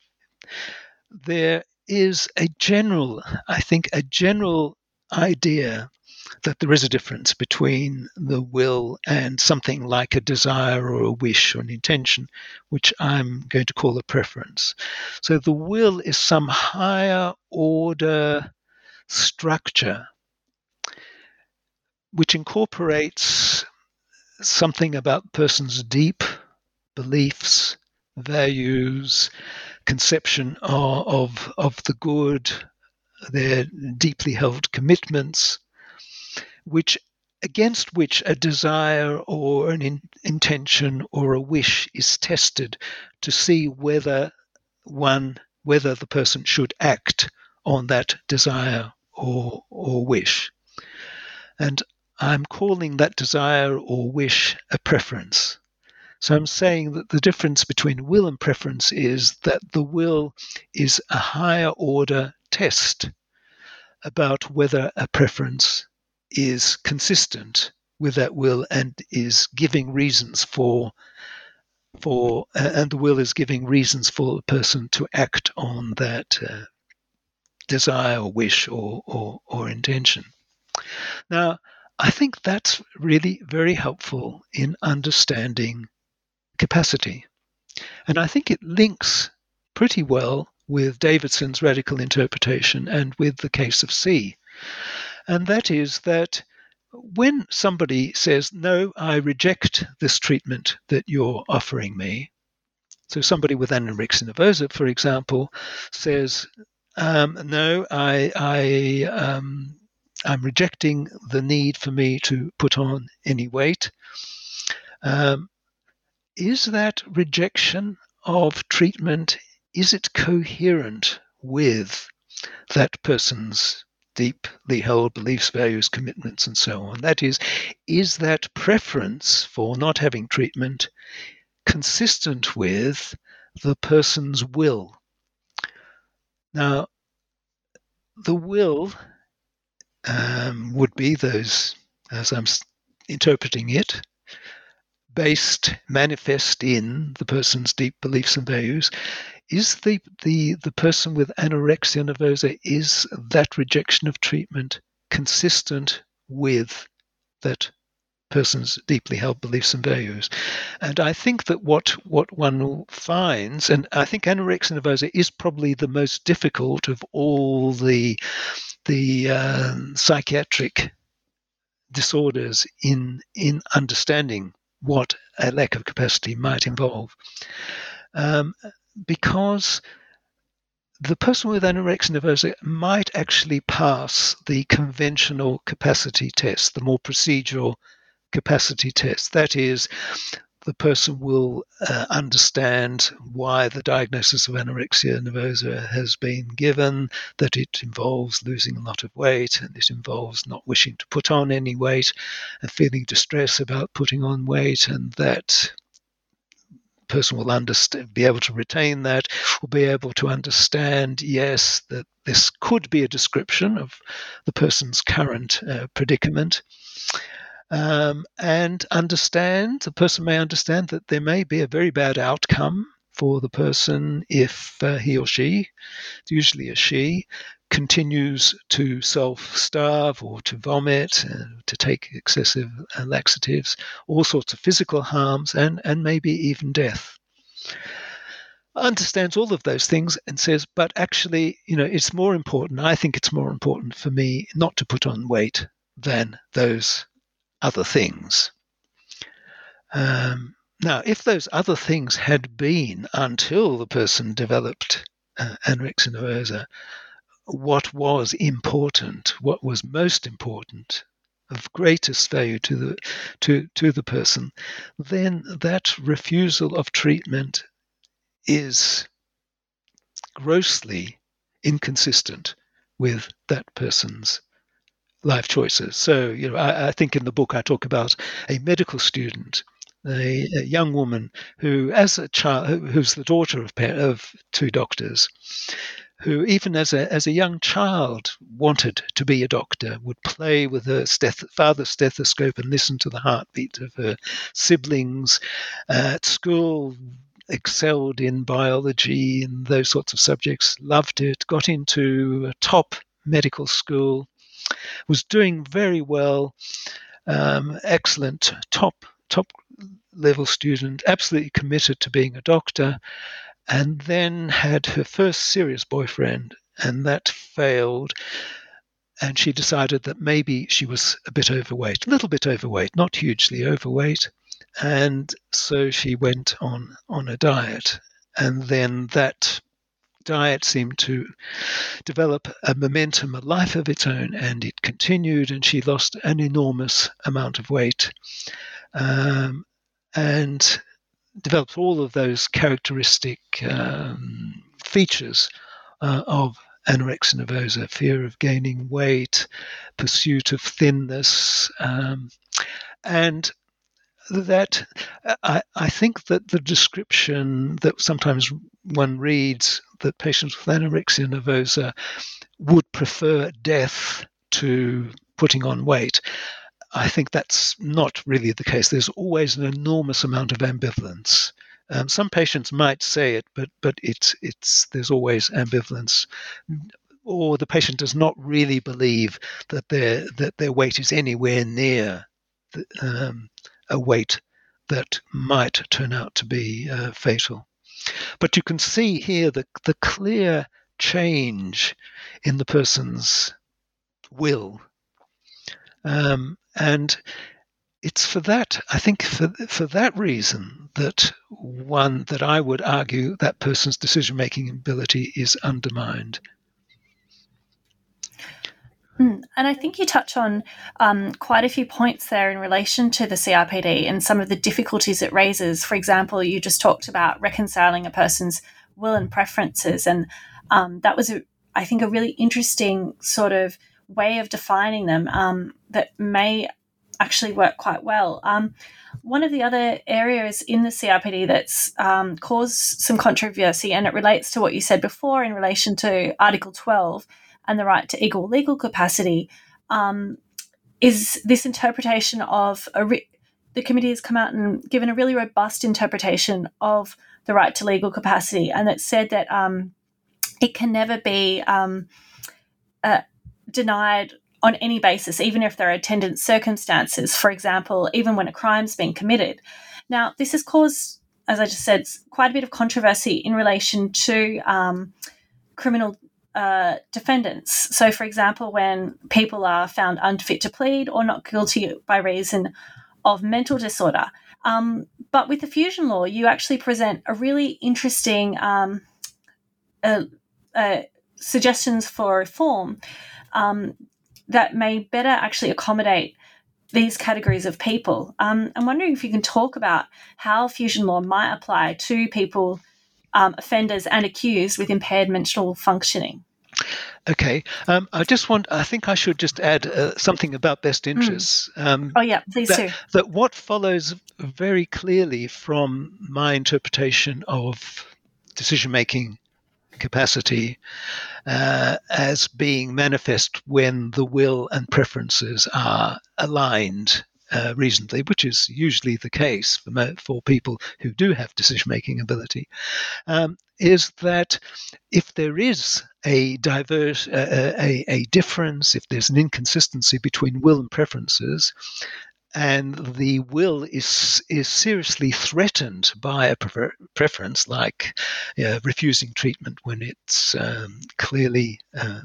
there is a general i think a general idea that there is a difference between the will and something like a desire or a wish or an intention, which I'm going to call a preference. So the will is some higher order structure which incorporates something about the person's deep beliefs, values, conception of, of, of the good, their deeply held commitments, which against which a desire or an in, intention or a wish is tested to see whether one whether the person should act on that desire or or wish. And i'm calling that desire or wish a preference. So i'm saying that the difference between will and preference is that the will is a higher order test about whether a preference is consistent with that will and is giving reasons for for uh, and the will is giving reasons for the person to act on that uh, desire or wish or, or or intention. Now i think that's really very helpful in understanding capacity. And i think it links pretty well with davidson's radical interpretation and with the case of c and that is that when somebody says, No, I reject this treatment that you're offering me, so somebody with anorexia nervosa, for example, says, um, No, I, I, um, I'm rejecting the need for me to put on any weight. Um, is that rejection of treatment is it coherent with that person's deeply held beliefs, values, commitments, and so on. That is, is that preference for not having treatment consistent with the person's will? Now, the will um, would be those, as I'm interpreting it, based, manifest in the person's deep beliefs and values, is the, the, the person with anorexia nervosa, is that rejection of treatment consistent with that person's deeply held beliefs and values. And I think that what what one finds, and I think anorexia nervosa is probably the most difficult of all the the uh, psychiatric disorders in in understanding what a lack of capacity might involve. Um, because the person with anorexia nervosa might actually pass the conventional capacity test, the more procedural capacity test. That is, the person will uh, understand why the diagnosis of anorexia nervosa has been given, that it involves losing a lot of weight and it involves not wishing to put on any weight and feeling distress about putting on weight, and that person will understand, be able to retain that, will be able to understand, yes, that this could be a description of the person's current uh, predicament. Um, and understand, the person may understand that there may be a very bad outcome for the person if uh, he or she, usually a she, continues to self starve or to vomit, uh, to take excessive uh, laxatives, all sorts of physical harms, and, and maybe even death. Understands all of those things and says, but actually, you know, it's more important. I think it's more important for me not to put on weight than those other things. Um, now, if those other things had been until the person developed uh, anorexia nervosa, what was important, what was most important, of greatest value to the to to the person, then that refusal of treatment is grossly inconsistent with that person's life choices. So, you know, I, I, think in the book I talk about a medical student, a, a young woman who, as a child, who's the daughter of, of two doctors, who even as a as a young child wanted to be a doctor, would play with her steth- father's stethoscope and listen to the heartbeat of her siblings. Uh, at school, excelled in biology and those sorts of subjects, loved it, got into a top medical school, was doing very well, um, excellent, top top level student, absolutely committed to being a doctor, and then had her first serious boyfriend, and that failed. And she decided that maybe she was a bit overweight, a little bit overweight, not hugely overweight. And so she went on on a diet. And then that diet seemed to develop a momentum, a life of its own, and it continued, and she lost an enormous amount of weight. Um, and developed all of those characteristic um, features uh, of anorexia nervosa fear of gaining weight, pursuit of thinness. Um, and that I, I think that the description that sometimes one reads that patients with anorexia nervosa would prefer death to putting on weight. I think that's not really the case. There's always an enormous amount of ambivalence. Um, some patients might say it, but but it's it's there's always ambivalence, or the patient does not really believe that their that their weight is anywhere near the, um, a weight that might turn out to be uh, fatal. But you can see here the the clear change in the person's will. Um, and it's for that, I think, for, for that reason that one that I would argue that person's decision making ability is undermined. Hmm, and I think you touch on um, quite a few points there in relation to the CRPD and some of the difficulties it raises. For example, you just talked about reconciling a person's will and preferences, and um, that was, a, I think, a really interesting sort of way of defining them um, that may actually work quite well. Um, one of the other areas in the CRPD that's um, caused some controversy, and it relates to what you said before in relation to Article 12 and the right to equal legal capacity, um, is this interpretation of re- the committee has come out and given a really robust interpretation of the right to legal capacity, and it said that um, it can never be um, uh, denied on any basis, even if there are attendant circumstances, for example, even when a crime's been committed. Now, this has caused, as I just said, quite a bit of controversy in relation to um, criminal uh, defendants. So, for example, when people are found unfit to plead or not guilty by reason of mental disorder. Um, but with the fusion law, you actually present a really interesting um, uh, uh, suggestions for reform um, that may better actually accommodate these categories of people. Um, I'm wondering if you can talk about how fusion law might apply to people, um, offenders, and accused with impaired mental functioning. Okay, um, I just want. I think I should just add uh, something about best hmm. interests. Mm. Um, oh yeah, please that, do. That what follows very clearly from my interpretation of decision making capacity uh, as being manifest when the will and preferences are aligned uh, reasonably, which is usually the case for, for people who do have decision making ability, um, is that if there is a diverse, a, a difference, if there's an inconsistency between will and preferences, and the will is is seriously threatened by a prefer- preference like uh, refusing treatment when it's um, clearly uh,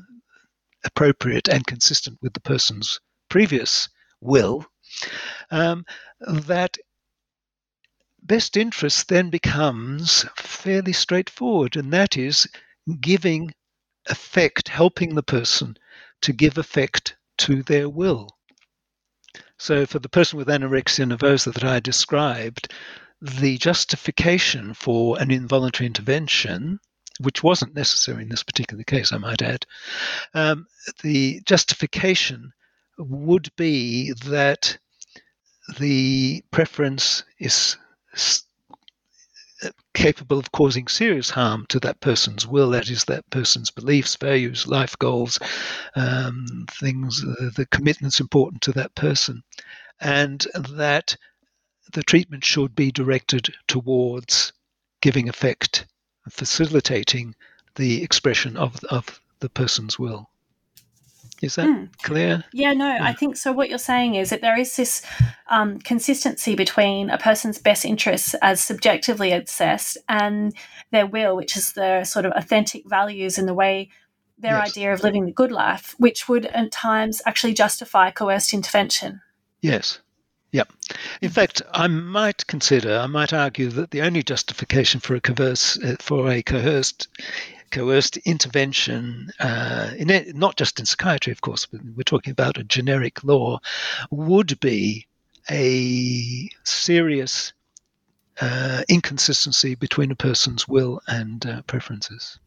appropriate and consistent with the person's previous will, um, that best interest then becomes fairly straightforward, and that is giving effect, helping the person to give effect to their will. So, for the person with anorexia nervosa that I described, the justification for an involuntary intervention, which wasn't necessary in this particular case, I might add, um, the justification would be that the preference is capable of causing serious harm to that person's will, that is, that person's beliefs, values, life goals, um, things, uh, the commitments important to that person, and that the treatment should be directed towards giving effect, facilitating the expression of, of the person's will. Is that mm. clear? Yeah, no, yeah. I think so. What you're saying is that there is this um, consistency between a person's best interests as subjectively assessed and their will, which is their sort of authentic values and the way their yes. idea of living the good life, which would at times actually justify coerced intervention. Yes. Yep. In fact, I might consider, I might argue that the only justification for a coerce, uh, for a coerced coerced intervention, uh, in it, not just in psychiatry, of course, but we're talking about a generic law, would be a serious uh, inconsistency between a person's will and uh, preferences.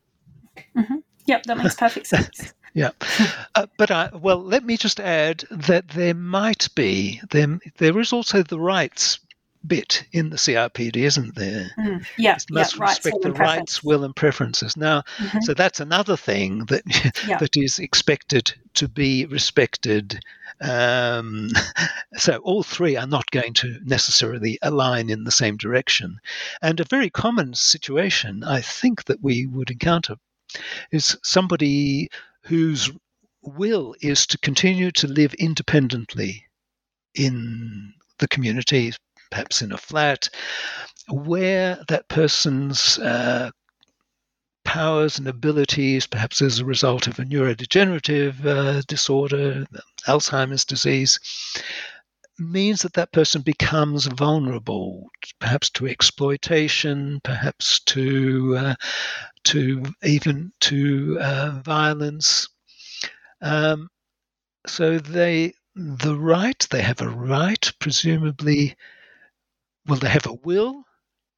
Mm-hmm. Yep, that makes perfect sense. yeah, uh, but I, well, let me just add that there might be there there is also the rights bit in the CRPD, isn't there? Mm, yeah, it must yeah, respect rights, the rights, will, and preferences. Now, mm-hmm. so that's another thing that yeah. that is expected to be respected. Um, so all three are not going to necessarily align in the same direction. And a very common situation, I think, that we would encounter is somebody whose will is to continue to live independently in the community, perhaps in a flat, where that person's uh, powers and abilities, perhaps as a result of a neurodegenerative uh, disorder, Alzheimer's disease, means that that person becomes vulnerable, perhaps to exploitation, perhaps to uh, to even to uh, violence. Um, so they the right they have a right, presumably, Will they have a will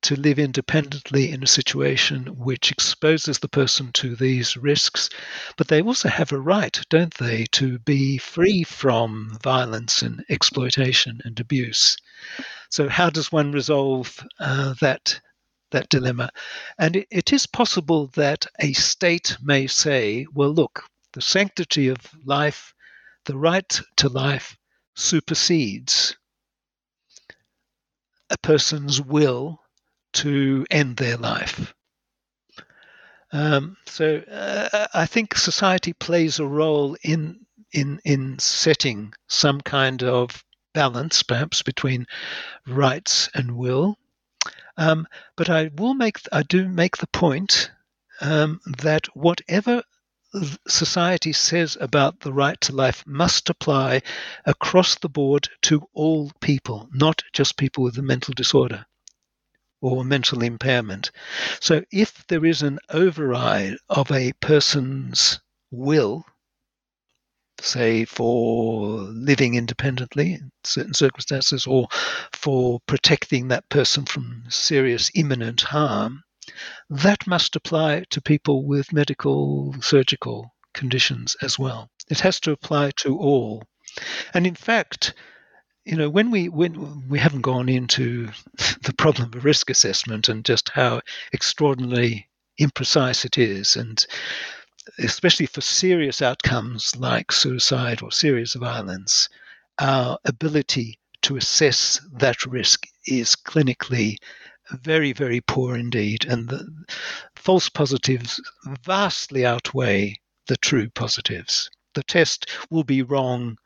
to live independently in a situation which exposes the person to these risks? But they also have a right, don't they, to be free from violence and exploitation and abuse. So, how does one resolve uh, that? That dilemma. And it, it is possible that a state may say, well, look, the sanctity of life, the right to life supersedes a person's will to end their life. Um, so uh, I think society plays a role in in in setting some kind of balance, perhaps between rights and will. Um, but I will make I do make the point um, that whatever society says about the right to life must apply across the board to all people, not just people with a mental disorder or mental impairment. So if there is an override of a person's will, say for living independently in certain circumstances or for protecting that person from serious imminent harm, that must apply to people with medical, surgical conditions as well. It has to apply to all. And in fact, you know, when we when we haven't gone into the problem of risk assessment and just how extraordinarily imprecise it is, and especially for serious outcomes like suicide or serious violence, our ability to assess that risk is clinically very, very poor indeed. And the false positives vastly outweigh the true positives. The test will be wrong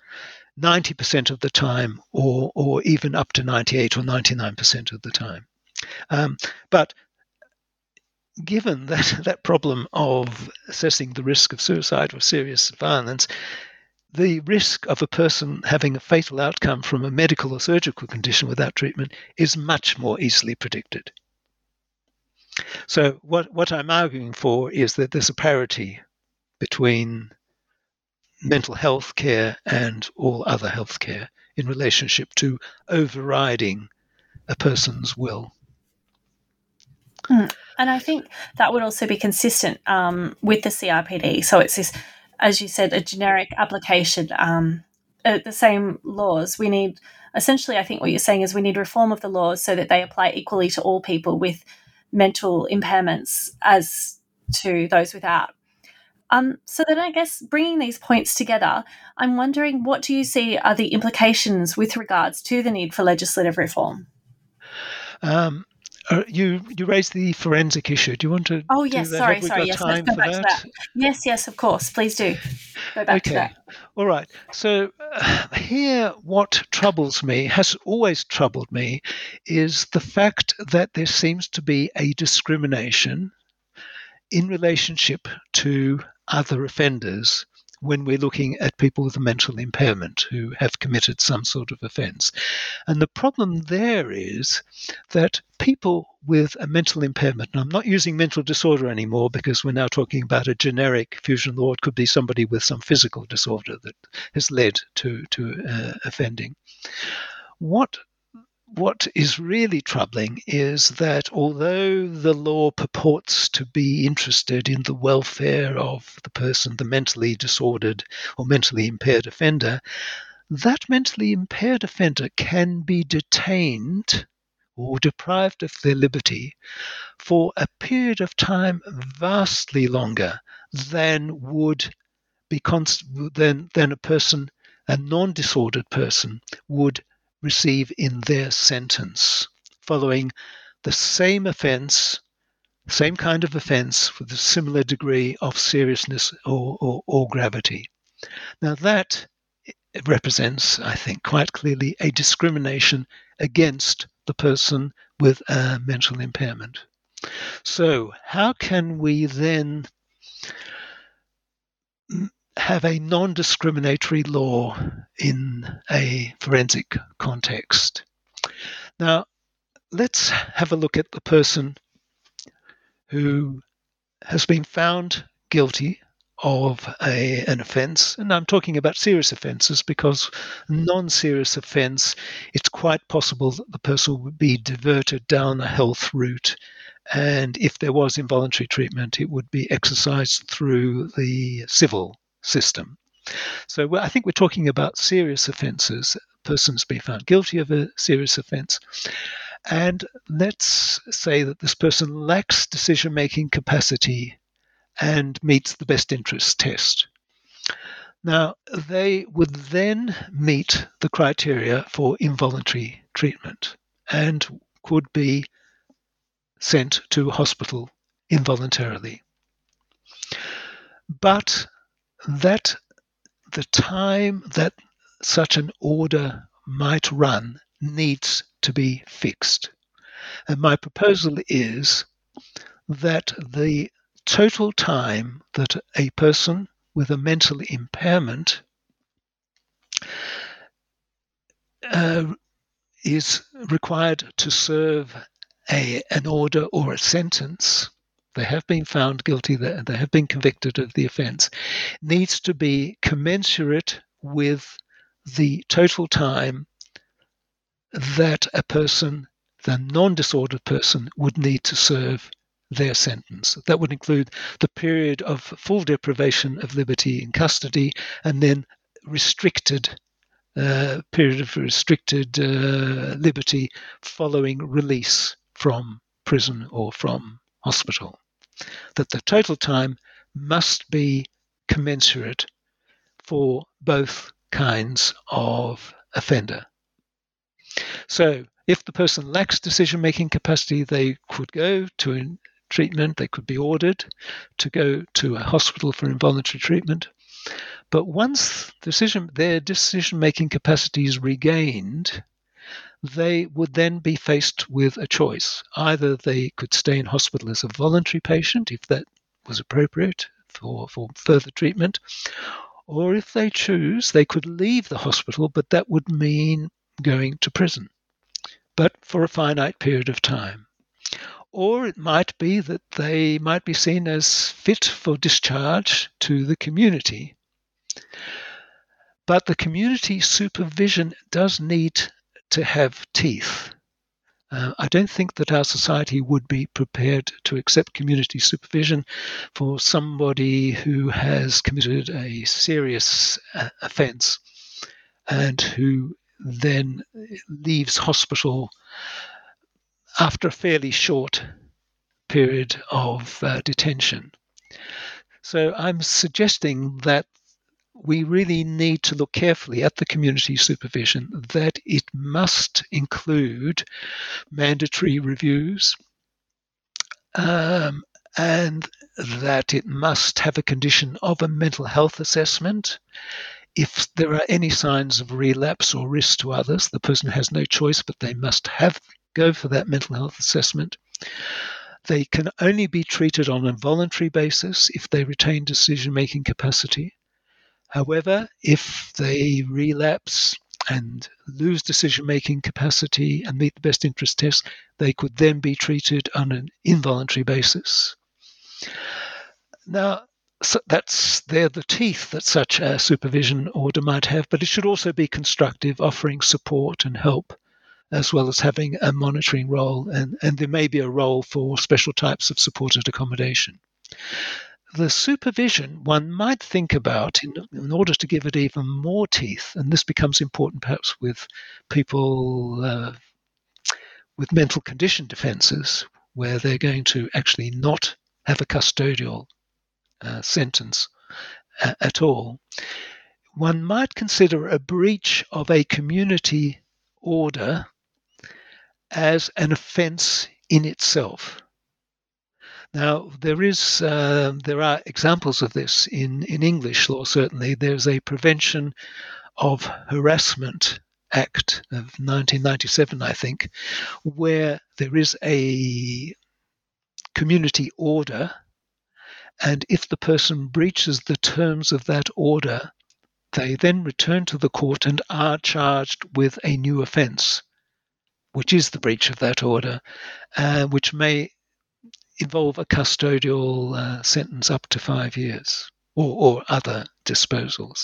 90% of the time, or, or even up to 98 or 99% of the time. Um, but given that, that problem of assessing the risk of suicide or serious violence, the risk of a person having a fatal outcome from a medical or surgical condition without treatment is much more easily predicted. So, what, what I'm arguing for is that there's a parity between mental health care and all other health care in relationship to overriding a person's will. Mm. And I think that would also be consistent um, with the CRPD. So it's this as you said, a generic application. Um, uh, the same laws. We need essentially, I think what you're saying is we need reform of the laws so that they apply equally to all people with mental impairments as to those without. Um, so then, I guess bringing these points together, I'm wondering what do you see are the implications with regards to the need for legislative reform? Um, uh, you you raised the forensic issue. Do you want to? Oh yes, sorry, sorry. Yes, let's go back that? to that. Yes, yes, of course. Please do. Go back okay. to that. All right. So uh, here, what troubles me has always troubled me is the fact that there seems to be a discrimination in relationship to other offenders when we're looking at people with a mental impairment who have committed some sort of offence. And the problem there is that people with a mental impairment, and I'm not using mental disorder anymore because we're now talking about a generic fusion law, it could be somebody with some physical disorder that has led to, to uh, offending. What what is really troubling is that although the law purports to be interested in the welfare of the person, the mentally disordered or mentally impaired offender, that mentally impaired offender can be detained or deprived of their liberty for a period of time vastly longer than would be const- than, than a person, a non-disordered person, would receive in their sentence following the same offense, same kind of offense with a similar degree of seriousness or, or, or gravity. Now, that represents, I think, quite clearly a discrimination against the person with a mental impairment. So, how can we then have a non discriminatory law in a forensic context. Now, let's have a look at the person who has been found guilty of a, an offence, and I'm talking about serious offences because non serious offence, it's quite possible that the person would be diverted down a health route and if there was involuntary treatment, it would be exercised through the civil system. So I think we're talking about serious offences. Persons being found guilty of a serious offence. And let's say that this person lacks decision making capacity and meets the best interest test. Now, they would then meet the criteria for involuntary treatment and could be sent to hospital involuntarily. But that the time that such an order might run needs to be fixed. And my proposal is that the total time that a person with a mental impairment uh, is required to serve a, an order or a sentence they have been found guilty, they have been convicted of the offence, needs to be commensurate with the total time that a person, the non disordered person, would need to serve their sentence. That would include the period of full deprivation of liberty in custody and then restricted uh, period of restricted uh, liberty following release from prison or from hospital that the total time must be commensurate for both kinds of offender. So, if the person lacks decision making capacity, they could go to treatment, they could be ordered to go to a hospital for involuntary treatment. But once decision, their decision making capacity is regained, they would then be faced with a choice. Either they could stay in hospital as a voluntary patient, if that was appropriate for, for further treatment, or if they choose, they could leave the hospital, but that would mean going to prison, but for a finite period of time. Or it might be that they might be seen as fit for discharge to the community. But the community supervision does need to have teeth. Uh, I don't think that our society would be prepared to accept community supervision for somebody who has committed a serious uh, offence and who then leaves hospital after a fairly short period of uh, detention. So I'm suggesting that we really need to look carefully at the community supervision, that it must include mandatory reviews um, and that it must have a condition of a mental health assessment. If there are any signs of relapse or risk to others, the person has no choice, but they must have go for that mental health assessment. They can only be treated on a voluntary basis if they retain decision making capacity. However, if they relapse and lose decision making capacity and meet the best interest test, they could then be treated on an involuntary basis. Now, so that's they're the teeth that such a supervision order might have, but it should also be constructive, offering support and help, as well as having a monitoring role, and, and there may be a role for special types of supported accommodation the supervision one might think about in, in, order to give it even more teeth, and this becomes important perhaps with people uh, with mental condition defences, where they're going to actually not have a custodial uh, sentence a- at all. One might consider a breach of a community order as an offence in itself. Now, there is uh, there are examples of this in, in English law. Certainly, there's a Prevention of Harassment Act of 1997, I think, where there is a community order, and if the person breaches the terms of that order, they then return to the court and are charged with a new offence, which is the breach of that order, uh, which may involve a custodial uh, sentence up to five years or, or other disposals.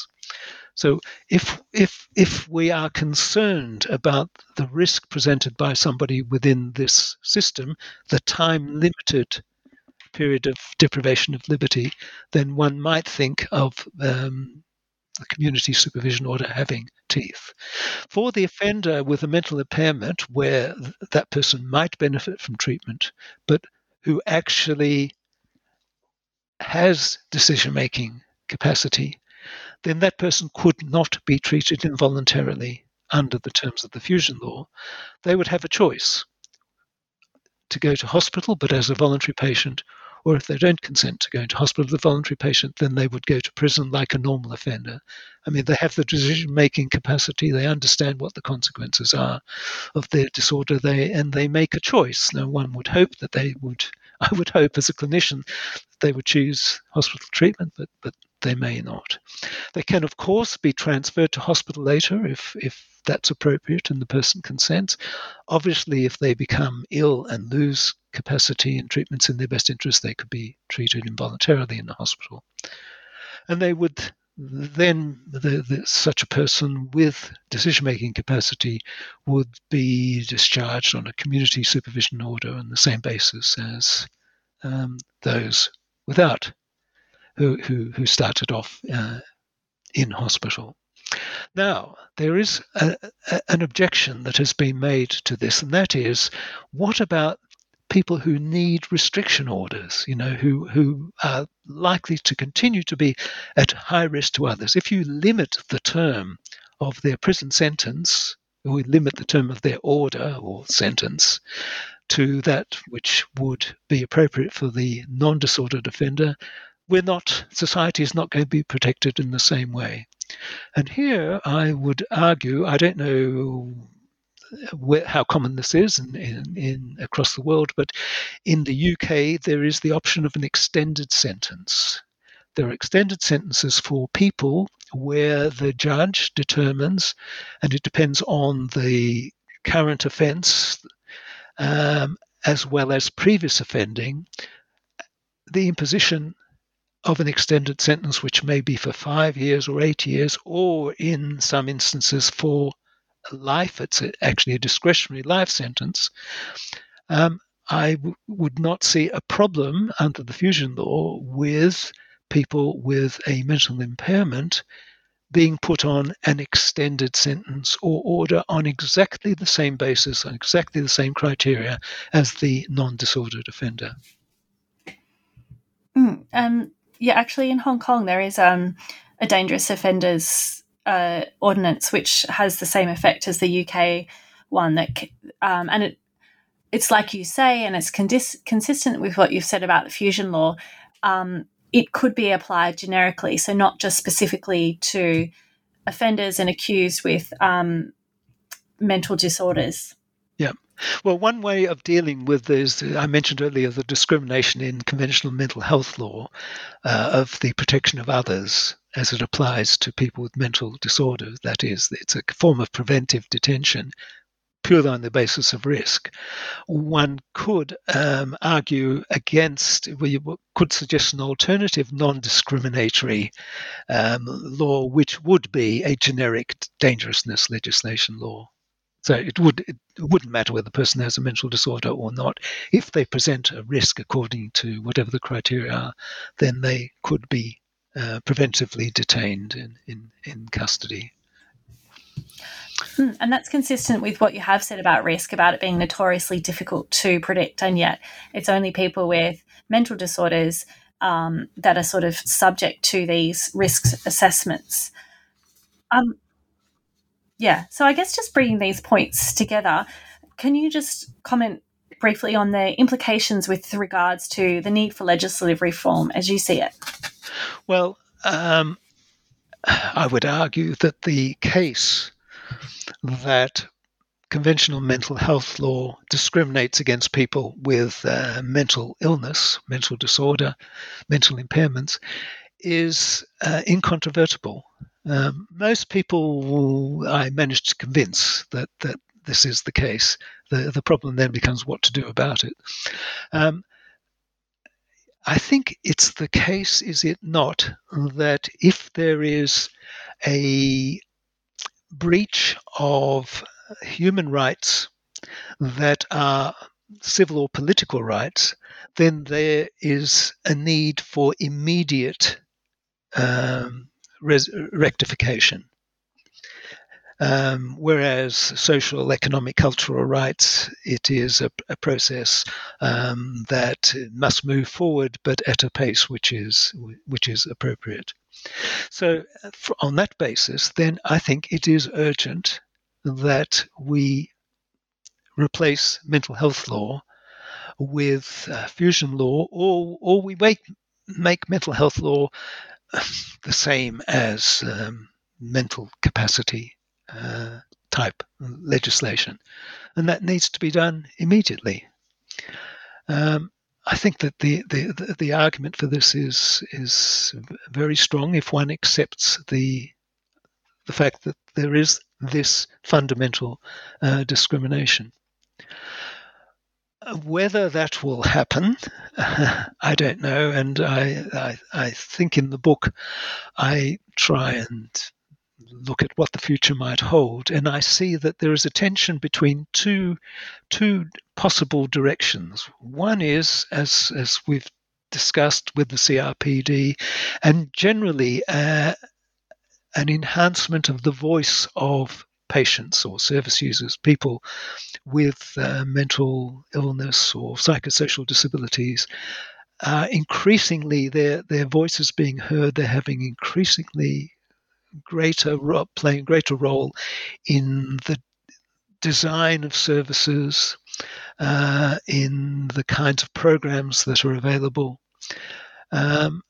So if if if we are concerned about the risk presented by somebody within this system, the time limited period of deprivation of liberty, then one might think of um, the community supervision order having teeth. For the offender with a mental impairment, where th- that person might benefit from treatment, but who actually has decision making capacity, then that person could not be treated involuntarily under the terms of the fusion law. They would have a choice to go to hospital, but as a voluntary patient, or if they don't consent to going to hospital a voluntary patient, then they would go to prison like a normal offender. I mean, they have the decision making capacity, they understand what the consequences are of their disorder, they and they make a choice. Now one would hope that they would I would hope as a clinician they would choose hospital treatment, but but they may not. They can, of course, be transferred to hospital later if, if that's appropriate and the person consents. Obviously, if they become ill and lose capacity and treatments in their best interest, they could be treated involuntarily in the hospital. And they would then, the, the, such a person with decision making capacity would be discharged on a community supervision order on the same basis as um, those without who, who, who started off uh, in hospital. Now, there is a, a, an objection that has been made to this, and that is what about people who need restriction orders, you know, who, who are likely to continue to be at high risk to others? If you limit the term of their prison sentence we limit the term of their order or sentence to that which would be appropriate for the non-disordered offender, we're not society is not going to be protected in the same way. And here I would argue, I don't know where, how common this is in, in, in, across the world, but in the UK there is the option of an extended sentence. There are extended sentences for people where the judge determines, and it depends on the current offence um, as well as previous offending, the imposition of an extended sentence, which may be for five years or eight years, or in some instances for life, it's actually a discretionary life sentence. Um, I w- would not see a problem under the fusion law with people with a mental impairment being put on an extended sentence or order on exactly the same basis, on exactly the same criteria as the non disordered offender. Mm, um, yeah, actually, in Hong Kong, there is um, a dangerous offenders uh, ordinance which has the same effect as the UK one. That um, and it it's like you say, and it's condis- consistent with what you've said about the fusion law. Um, it could be applied generically, so not just specifically to offenders and accused with um, mental disorders. Yeah. Well, one way of dealing with this, I mentioned earlier, the discrimination in conventional mental health law uh, of the protection of others as it applies to people with mental disorders. That is, it's a form of preventive detention purely on the basis of risk. One could um, argue against, we could suggest an alternative non discriminatory um, law, which would be a generic dangerousness legislation law. So it would it wouldn't matter whether the person has a mental disorder or not. If they present a risk according to whatever the criteria are, then they could be uh, preventively detained in, in, in custody. Hmm, and that's consistent with what you have said about risk, about it being notoriously difficult to predict. And yet, it's only people with mental disorders um, that are sort of subject to these risk assessments. Um, yeah, so I guess just bringing these points together, can you just comment briefly on the implications with regards to the need for legislative reform as you see it? Well, um, I would argue that the case that conventional mental health law discriminates against people with uh, mental illness, mental disorder, mental impairments is uh, incontrovertible. Um, most people I managed to convince that, that this is the case. The, the problem then becomes what to do about it. Um, I think it's the case, is it not, that if there is a breach of human rights that are civil or political rights, then there is a need for immediate um, res- rectification. Um, whereas social, economic, cultural rights, it is a, a process um, that must move forward, but at a pace which is which is appropriate. So, uh, on that basis, then I think it is urgent that we replace mental health law with uh, fusion law, or or we make make mental health law the same as um, mental capacity uh, type legislation, and that needs to be done immediately. Um, I think that the, the, the argument for this is is very strong if one accepts the the fact that there is this fundamental uh, discrimination. Whether that will happen, I don't know, and I, I, I think in the book I try and look at what the future might hold, and I see that there is a tension between two two possible directions. One is, as as we've discussed with the CRPD, and generally uh, an enhancement of the voice of patients or service users, people with uh, mental illness or psychosocial disabilities. Uh, increasingly, their their voices being heard. They're having increasingly greater playing greater role in the design of services, uh, in the kinds of programs that are available, um,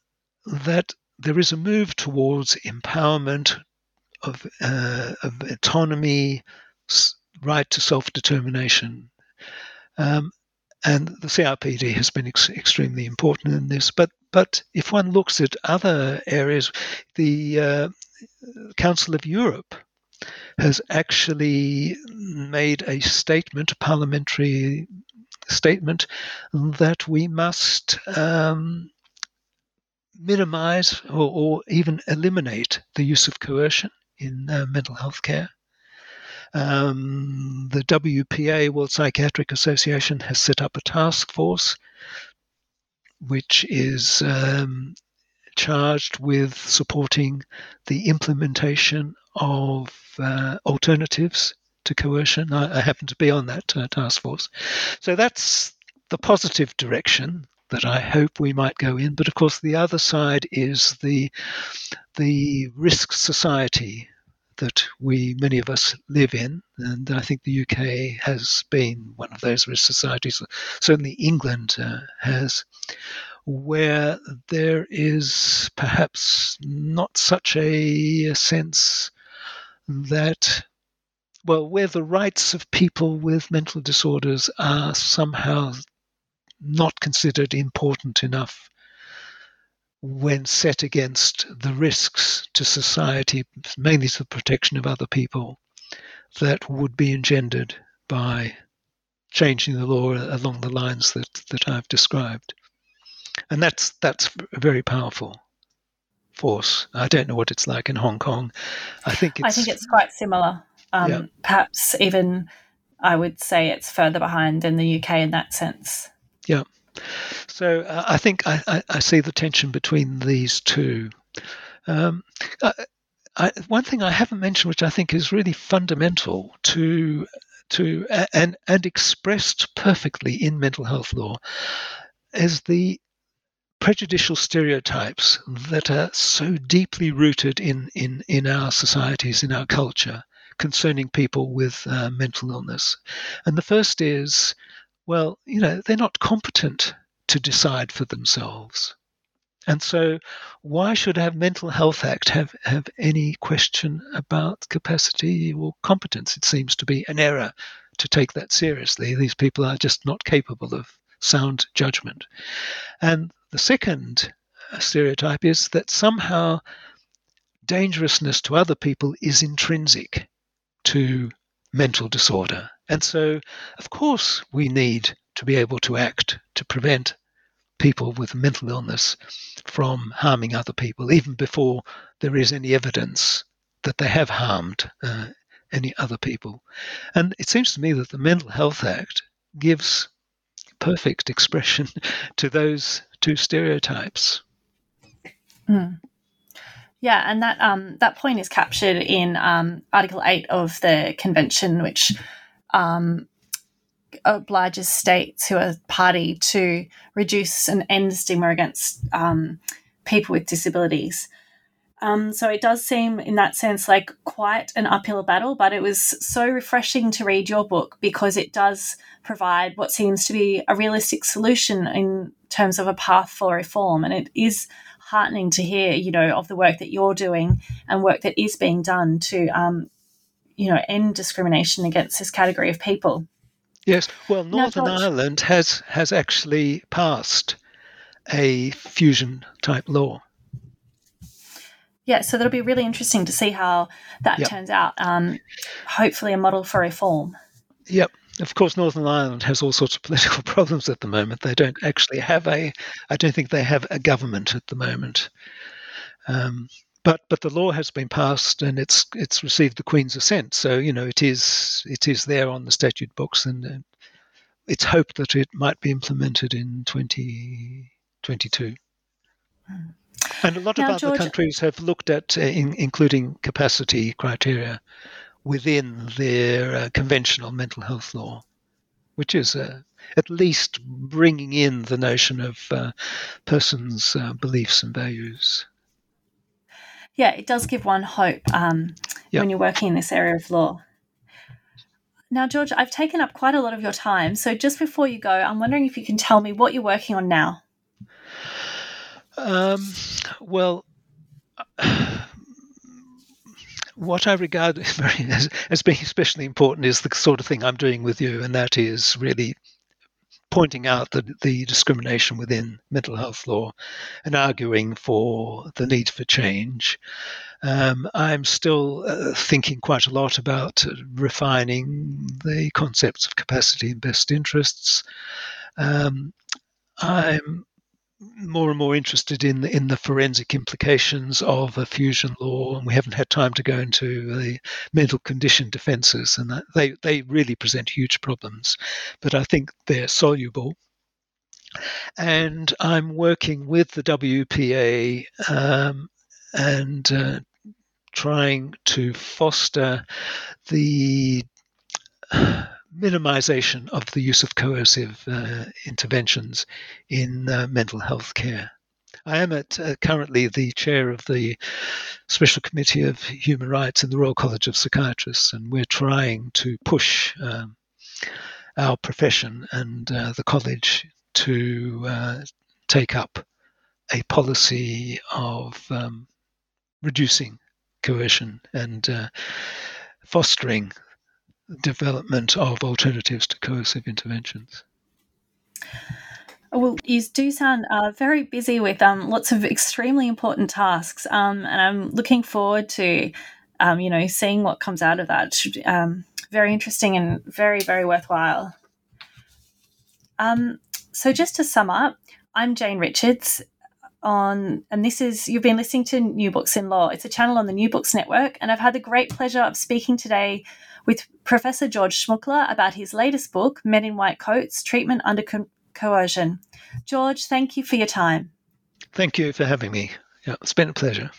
that there is a move towards empowerment of, uh, of autonomy, right to self determination. Um, and the CRPD has been ex- extremely important in this. But but if one looks at other areas, the uh, Council of Europe has actually made a statement, a parliamentary statement, that we must um, minimize or, or, even eliminate the use of coercion in uh, mental health care. Um, the WPA, World Psychiatric Association, has set up a task force which is um, charged with supporting the implementation of uh, alternatives to coercion. I, I, happen to be on that uh, task force. So that's the positive direction that I hope we might go in. But of course, the other side is the the risk society that we many of us live in, and I think the UK has been one of those risk societies. Certainly, England uh, has, where there is perhaps not such a, a sense that well, where the rights of people with mental disorders are somehow not considered important enough when set against the risks to society, mainly to the protection of other people, that would be engendered by changing the law along the lines that, that I've described. And that's that's a very powerful force. I don't know what it's like in Hong Kong. I think it's, I think it's quite similar. Um, yeah. Perhaps even I would say it's further behind in the UK in that sense. Yeah. So uh, I think I, I, I, see the tension between these two. Um, I, one thing I haven't mentioned, which I think is really fundamental to to and and expressed perfectly in mental health law, is the prejudicial stereotypes that are so deeply rooted in in in our societies, in our culture, concerning people with uh, mental illness. And the first is well, you know, they're not competent to decide for themselves. And so, why should our Mental Health Act have, have any question about capacity or competence? It seems to be an error to take that seriously. These people are just not capable of sound judgment. And the second stereotype is that somehow dangerousness to other people is intrinsic to mental disorder. And so, of course, we need to be able to act to prevent people with mental illness from harming other people, even before there is any evidence that they have harmed uh, any other people. And it seems to me that the Mental Health Act gives perfect expression to those two stereotypes. Mm. Yeah, and that um, that point is captured in um, Article Eight of the Convention, which um, obliges states who are party to reduce and end stigma against um, people with disabilities. Um, so it does seem, in that sense, like quite an uphill battle, but it was so refreshing to read your book because it does provide what seems to be a realistic solution in terms of a path for reform. And it is heartening to hear, you know, of the work that you're doing and work that is being done to um, you know, end discrimination against this category of people. Yes, well, Northern now, Ireland has has actually passed a fusion type law. Yeah, so that'll be really interesting to see how that yep. turns out. Um, hopefully, a model for reform. Yep. Of course, Northern Ireland has all sorts of political problems at the moment. They don't actually have a. I don't think they have a government at the moment. Um, but but the law has been passed and it's it's received the Queen's assent. So you know it is it is there on the statute books, and uh, it's hoped that it might be implemented in 2022. Hmm. And a lot now, of other George, countries have looked at uh, in, including capacity criteria within their uh, conventional mental health law, which is uh, at least bringing in the notion of uh, persons' uh, beliefs and values yeah, it does give one hope um, yep. when you're working in this area of law. Now, George, I've taken up quite a lot of your time. So just before you go, I'm wondering if you can tell me what you're working on now. Um, well, what I regard as, as being especially important is the sort of thing I'm doing with you, and that is really pointing out the, the discrimination within mental health law and arguing for the need for change. Um, I'm still uh, thinking quite a lot about refining the concepts of capacity and best interests. Um, I'm more and more interested in in the forensic implications of a fusion law, and we haven't had time to go into the mental condition defences, and that, they they really present huge problems, but I think they're soluble. And I'm working with the WPA um, and uh, trying to foster the minimization of the use of coercive uh, interventions in uh, mental health care. I am at uh, currently the chair of the Special Committee of Human Rights in the Royal College of Psychiatrists, and we're trying to push um, our profession and uh, the college to uh, take up a policy of um, reducing coercion and uh, fostering development of alternatives to coercive interventions. Well, you do sound uh, very busy with um, lots of extremely important tasks, um, and I'm looking forward to, um, you know, seeing what comes out of that. Um, very interesting and very, very worthwhile. Um, so, just to sum up, I'm Jane Richards, on, and this is, you've been listening to New Books in Law. It's a channel on the New Books Network, and I've had the great pleasure of speaking today with Professor George Szmukler about his latest book, Men in White Coats Treatment Under Co- Coercion. George, thank you for your time. Thank you for having me. Yeah, it's been a pleasure.